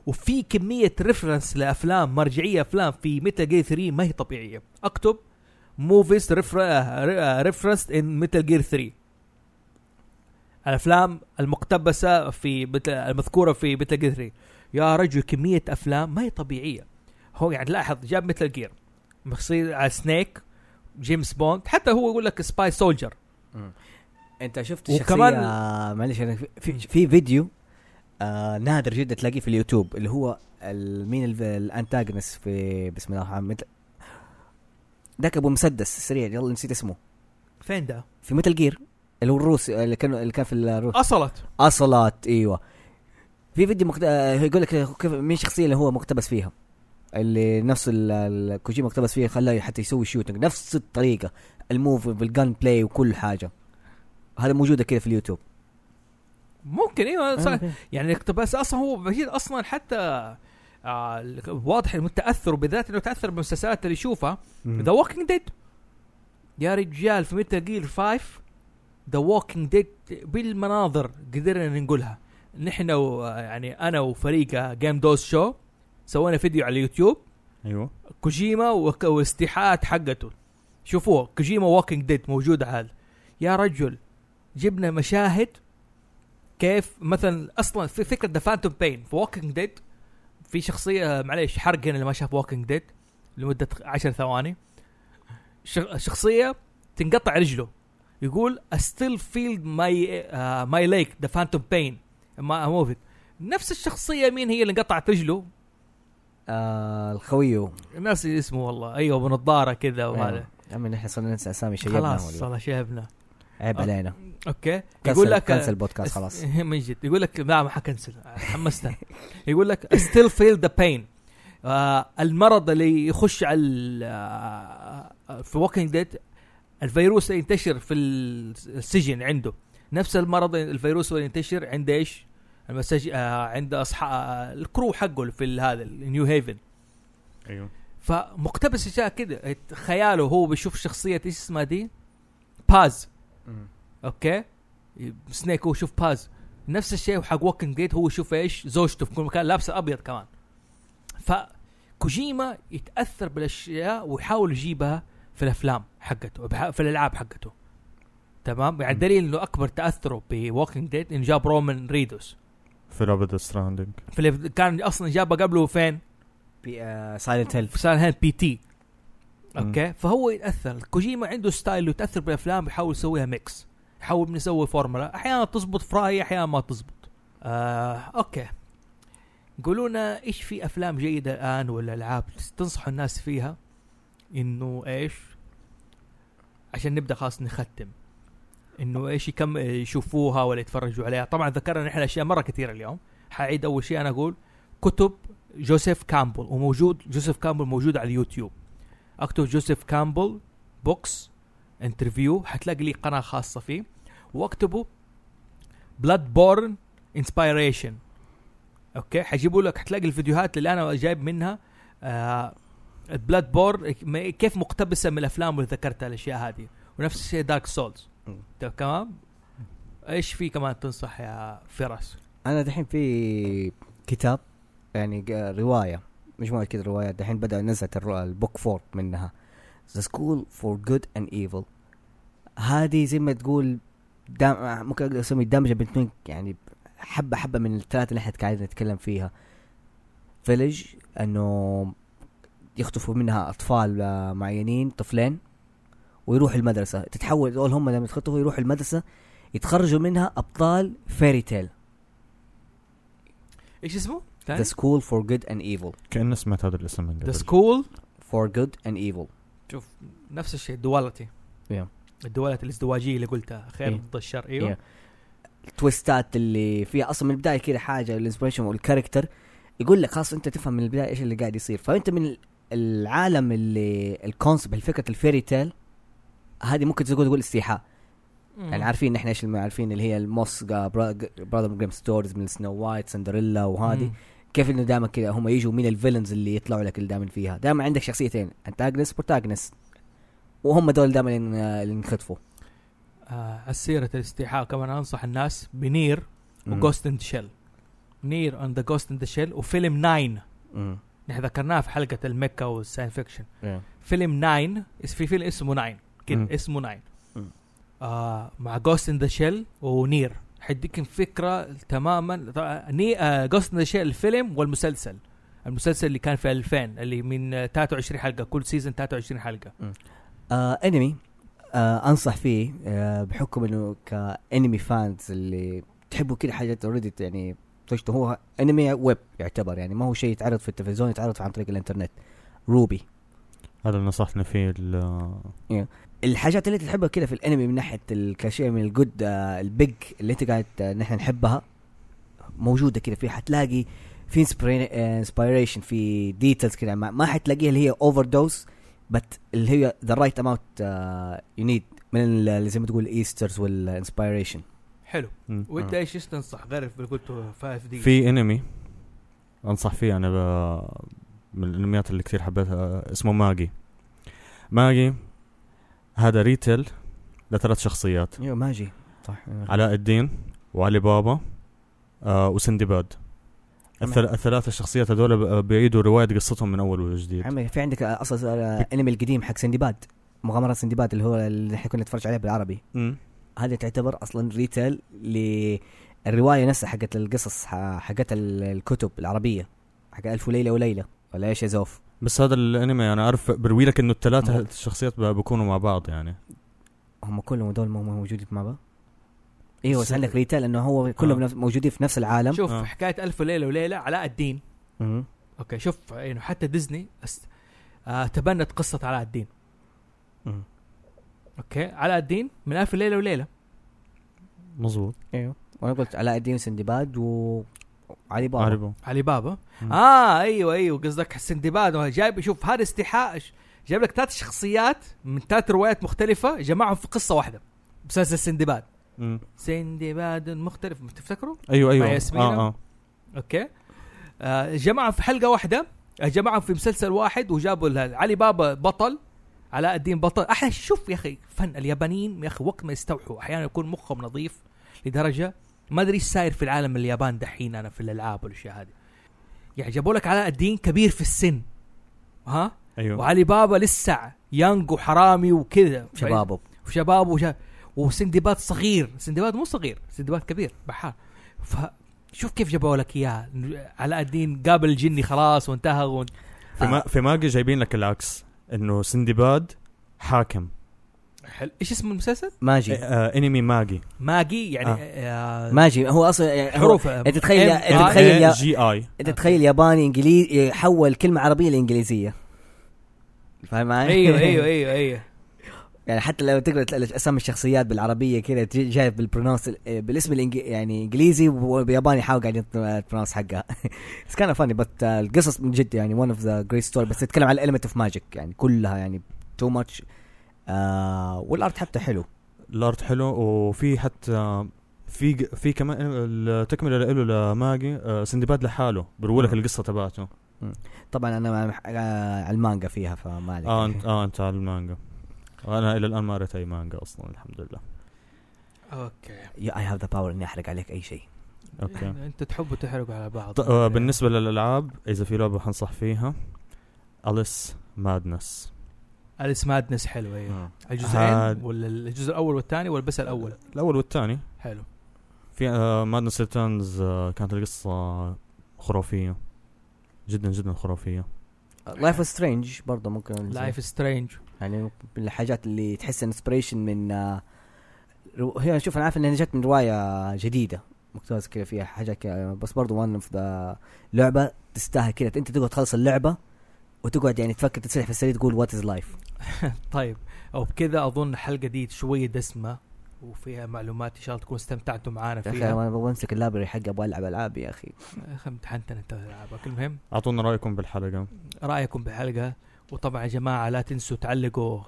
وفي كمية reference لأفلام مرجعية أفلام في Metal Gear 3 ما هي طبيعية. أكتب movies reference in Metal Gear 3 الأفلام المقتبسة في. المذكورة في Metal Gear 3 يا رجل كمية أفلام ما هي طبيعية. هو يعني لاحظ جاب ميتال جير. مصير على سنيك جيمس بوند. حتى هو يقول لك سباي سولجر انت شفت وكمان- وكمان معلش أنا في, في, في فيديو آه نادر جدا تلاقيه في اليوتيوب اللي هو مين ال- الانتاجنس في بسم الله الرحمن الرحيم. ذاك أبو مسدس سريع يلا نسيت اسمه. فين ده؟ في متل جير اللي هو الروسي اللي كان اللي كان في الروس أصلت. اصلات إيوه. في فيديو مكت... آه، يقول لك كيف مين الشخصية اللي هو مقتبس فيها؟ اللي نفس ال- ال- كوجيما مقتبس فيها خلاه حتى يسوي shooting نفس الطريقة ال move بال gun play وكل حاجة. هذا موجودة كده في اليوتيوب. ممكن أيوه صح. آه. يعني اقتباس أصلا هو بشير أصلا حتى آه واضح إنه تاثر بالذات إنه تأثر بالمسلسلات اللي يشوفها. The Walking Dead يا رجال في Metal Gear 5 The Walking Dead بالمناظر قدرنا نقولها. نحن يعني أنا وفريق Game Dose Show سوينا فيديو على اليوتيوب. أيوه. كوجيما واستيحاءات حقته. شوفوه كوجيما Walking Dead موجود هذا يا رجل. جبنا مشاهد كيف مثلا أصلا في فكرة The Phantom Pain في Walking Dead في شخصية معليش حرق هنا اللي ما شاف Walking Dead لمدة عشر ثواني. شخ- شخصية تنقطع رجله يقول still feel my uh, my leg the phantom pain ما موفيت نفس الشخصية مين هي اللي انقطعت رجله؟ آه الخويو ناسي اسمه والله. أيوه بنضاره كذا وهذا. أيوة. يا عمي نحن صرنا ننسى أسامي شيبنا خلاص صار شيبنا. عيب. علينا. أوكي؟ يقول يقول لك كنسل البودكاست خلاص. *laughs* من جد يقول لك لا ما حكنسل حمستني يقول لك still feel the pain. آه المرض اللي يخش على آه في Walking Dead الفيروس اللي ينتشر في السجن عنده. نفس المرض الفيروس اللي ينتشر عند إيش؟ المساج آه عند اصحاب آه ال crew حقه في هذا new haven أيوه. فمقتبس إشياء كده. خياله هو بيشوف شخصية إيش اسمها دي؟ باز okay؟ Snake هو يشوف باز. نفس الشيء حق Walking Dead هو يشوف إيش؟ زوجته في كل مكان لابسه أبيض كمان. فكوجيما يتأثر بالأشياء ويحاول يجيبها في الأفلام حقته في الألعاب حقته. تمام؟ يعني. دليل إنه أكبر تأثره ب Walking Dead إنه جاب نورمان ريدوس في لعبه Stranding في اللي كان أصلا جابه قبله فين؟ Silent Hill في سان هاند P.T. okay؟ فهو يتأثر. كوجيما عنده style يتأثر بالأفلام بيحاول يسويها mix نحاول نسوي فورمولا. أحيانا تزبط في رأيي أحيانا ما تزبط. آه okay. قولوا لنا إيش في أفلام جيدة الآن ولا ألعاب تنصحوا الناس فيها؟ إنه إيش؟ عشان نبدأ خلاص نختم. إنه إيش يكم يشوفوها ولا يتفرجوا عليها. طبعا ذكرنا نحن أشياء مرة كثيرة اليوم. حعيد أول شيء أنا أقول كتب جوزيف كامبل وموجود جوزيف كامبل موجود على اليوتيوب. أكتب جوزيف كامبل books interview حتلاقي لي قناة خاصة فيه. واكتبوا Bloodborne inspiration okay؟ حيجيبوا لك حتلاقي الفيديوهات اللي أنا جايب منها آه Bloodborne كيف مقتبسة من الأفلام اللي ذكرتها الأشياء هذه. ونفس الشيء Dark Souls. تمام؟ إيش في كمان تنصح يا فراس؟ أنا دحين في كتاب يعني ق- رواية. مجموعه كده روايات دحين بدأ نزلت ال book four منها. The School for Good and Evil هذه زي ما تقول دام ممكن أقدر أسمي دمجه بين اثنين يعني حبه حبة من الثلاثه اللي إحنا قاعدين نتكلم فيها. village إنه يخطفوا منها أطفال معينين طفلين ويروحوا المدرسة. تتحول دول هم لما يتخطفوا يروحوا المدرسة يتخرجوا منها أبطال fairy tale إيش اسمه؟ ذا School for Good and Evil كأني سمعت هذا الاسم من ذا قبل. سكول فور جود اند ايفل شوف نفس الشيء duality Yeah. الدوالة الازدواجية اللي قلتها خير إيه. ضد الشر أيوه. Yeah. ال twistات اللي فيها أصلا من البداية كده حاجة ال inspiration وال character يقول لك خلاص أنت تفهم من البداية إيش اللي قاعد يصير. فأنت من العالم اللي ال concept فكره ال fairy tale هذه ممكن تقول تقول استيحاء. يعني عارفين إحنا إيش عارفين اللي هي ال most Brothers Grimm stories من سنو وايت سندريلا وهذه. كيف إنه دائما كذا هم يجوا من ال villains اللي يطلعوا لك اللي دائما فيها. دائما عندك شخصيتين antagonist protagonist وهم دول دائما اللي ينخطفوا آه السيرة الاستيحاء كمان أنصح الناس ب Nier. و Ghost in Shell Nier and the Ghost in the Shell وفيلم Nine. مم. نحن ذكرناه في حلقة ال mecha وال science fiction. Yeah. فيلم Nine اس- في فيلم اسمه Nine. كده مم. اسمه Nine. مم. آه مع Ghost in the Shell و Nier. حيديك فكرة تماما. ني آه Ghost in the Shell الفيلم والمسلسل. المسلسل اللي كان في 2000 اللي من آه، 23 حلقة. كل season 23 حلقة. آه انمي آه أنصح فيه آه بحكم إنه ك anime fans اللي تحبوا كده حاجات already يعني طشته هو anime web يعتبر يعني ما هو شيء يتعرض في التلفزيون يتعرض عن طريق الإنترنت. RWBY هذا اللي نصحنا فيه ال- الحاجات اللي تحبها كده في الانمي من ناحية الكاشيه من الجود آه البيج اللي انت قاعد آه نحن نحبها موجودة كده في حتلاقي في انسبيريشن في ديتيلز كده. ما, ما حتلاقيها اللي هي اوفر دوز بت اللي هي ذا رايت اماونت يو نيد من ال- اللي زي ما تقول ايسترز والانسبيريشن حلو. وانت آه. إيش إيش تنصح؟ غير اللي قلته 5 دي في انمي أنصح فيه أنا ب... من الأنميات اللي كثير حبيتها اسمه ماجي. ماجي هذا retell لثلاث شخصيات. أيوه ماجي. صح. علاء الدين وعلي بابا آه وسندباد الثل... الثلاث الشخصيات هذول بيعيدوا رواية قصتهم من أول وجديد. عمي في عندك أصلا آه، انمي القديم حق سندباد مغامرات سندباد اللي هو اللي إحنا كنا نتفرج عليه بالعربي. هذه تعتبر أصلا retell للرواية نفسها حقت القصص حقت ال- الكتب العربية حق ألف وليلة وليلة ولا إيش يا زوف؟ بس هذا الأنمي أنا أعرف بروي لك إنه الثلاثة مم. الشخصيات بيكونوا مع بعض يعني. هم كلهم دول مو موجودين مع بعض؟ أيوه بس عندك retell انه هو كلهم آه. موجودين في نفس العالم. شوف آه. حكاية ألف ليلة وليلة علاء الدين. مم. أوكي شوف يعني حتى ديزني أست... آه تبنت قصة علاء الدين. مم. أوكي علاء الدين من ألف ليلة وليلة. مظبوط. أيوه وأنا قلت علاء الدين سندباد و علي بابا. علي بابا. مم. آه أيوه أيوه قصدك سندباد. جايب شوف هذا استيحاء جايب لك ثلاث شخصيات من ثلاث روايات مختلفة جمعهم في قصة واحدة. مسلسل سندباد. سندباد مختلف تفتكروا؟ أيوه أيوه. مع ياسمينة؟ آه آه. أوكي. آه جمعهم في حلقة واحدة. آه، جمعهم في مسلسل واحد وجابوا ال- علي بابا بطل علاء الدين بطل. إحنا شوف يا أخي فن اليابانيين يا أخي وقت ما يستوحوا أحيانا يكون مخهم نظيف لدرجة ما أدري إيش صاير في العالم اليابان دحين أنا في الألعاب والأشياء هذه. يعني جابوا لك علاء الدين كبير في السن ها؟ أيوه. وعلي بابا لسه يانج وحرامي وكذا. شبابه. وشباب وشا... وسندباد صغير سندباد مو صغير سندباد كبير بحار فشوف كيف جابوا لك اياه علاء الدين قابل الجني خلاص وانتهى وانت... في, ما في ماجي جايبين لك العكس إنه سندباد حاكم حلو إيش اسم المسلسل؟ ماجي إنمي ماجي ماجي يعني آه. آه. ماجي هو أصلا يعني هو حروف أنت تخيل M- أنت تخيل يا جي آي أنت تخيل ياباني إنجليزي يحول كلمة عربية لإنجليزية فاهم معي؟ *laughs* أيوه أيوه أيوه أيوه يعني حتى لو تقرا اسامي الشخصيات بالعربية كذا جاي بال pronounce بالاسم الإنج... يعني إنجليزي وبياباني يحاول قاعد ال pronounce حقها. بس كان funny بس القصص من جد يعني one of the great story بس تتكلم عن ال element of magic يعني كلها يعني too much آه وال art حتى حلو. ال art حلو وفي حتى في في كمان التكملة له لماجي آه، سندباد لحاله بيروي لك. القصة تبعته. طبعا أنا آه على المانجا فيها فما عليك. آه انت آه أنت على المانجا. أنا إلى الآن ما قريت أي مانجا أصلا الحمد لله. أوكي. I have the power إني أحرق عليك أي شيء. أوكي. أنت تحبوا تحرقوا على بعض. ط- آه، بالنسبة للألعاب إذا في لعبة حنصح فيها اليس مادنس اليس مادنس حلو أيوه هاد- الجزئين ولا الجزء الأول والثاني ولا بس الأول؟ الأول والثاني. حلو. في Madness Returns آه، كانت القصة خرافية. جدا جدا خرافية. لايف سترينج برضه ممكن Life Strange يعني من الحاجات اللي تحس inspiration من آه، رو- هي شوف أنا عارف انها جت من رواية جديدة. مقتبسه كذا فيها حاجات كذا بس برضو one of the لعبة تستاهل كذا أنت تقعد تخلص اللعبة وتقعد يعني تفكر تسرح في السرير تقول what is life طيب. أو بكذا أظن الحلقة دي شوية دسمة. وفيها معلومات إن شاء الله تكونوا استمتعتوا معانا يا أخي فيها. أنا ببغى أمسك ال library حقي أبغى ألعب ألعاب يا أخي. يا أخي امتحنتنا أنت العابك المهم أعطونا رأيكم بالحلقة. رأيكم بالحلقة وطبعا يا جماعة لا تنسوا تعلقوا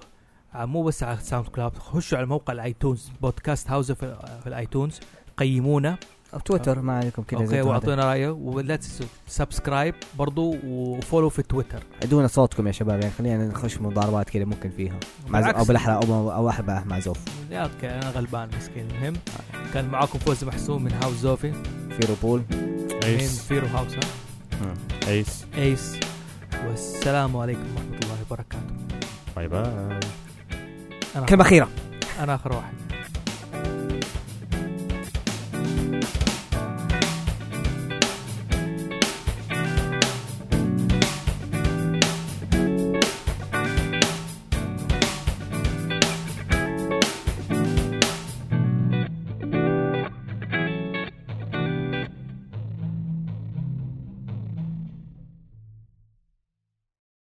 آه، مو بس على ساوند كلاود خشوا على موقع الآيتونز بودكاست هاوس في, في الآيتونز قيمونا. أو تويتر ما عليكم كذا أوكي زي ما وأعطونا رأيه ولا تنسوا subscribe برضو و follow في تويتر. أدونا صوتكم يا شباب يعني خلينا نخش مضاربات كذا ممكن فيها. مع. أو بالأحرى أو أو احرى مع زوف. يا أوكي أنا غلبان مسكين. المهم كان معاكم فوز محسوم من هاوس زوفي في روبول من ايس فيرو هاوس ها؟ ايس ايس والسلام عليكم ورحمة الله وبركاته. bye bye. أنا كلمة أخيرة. أنا آخر واحد.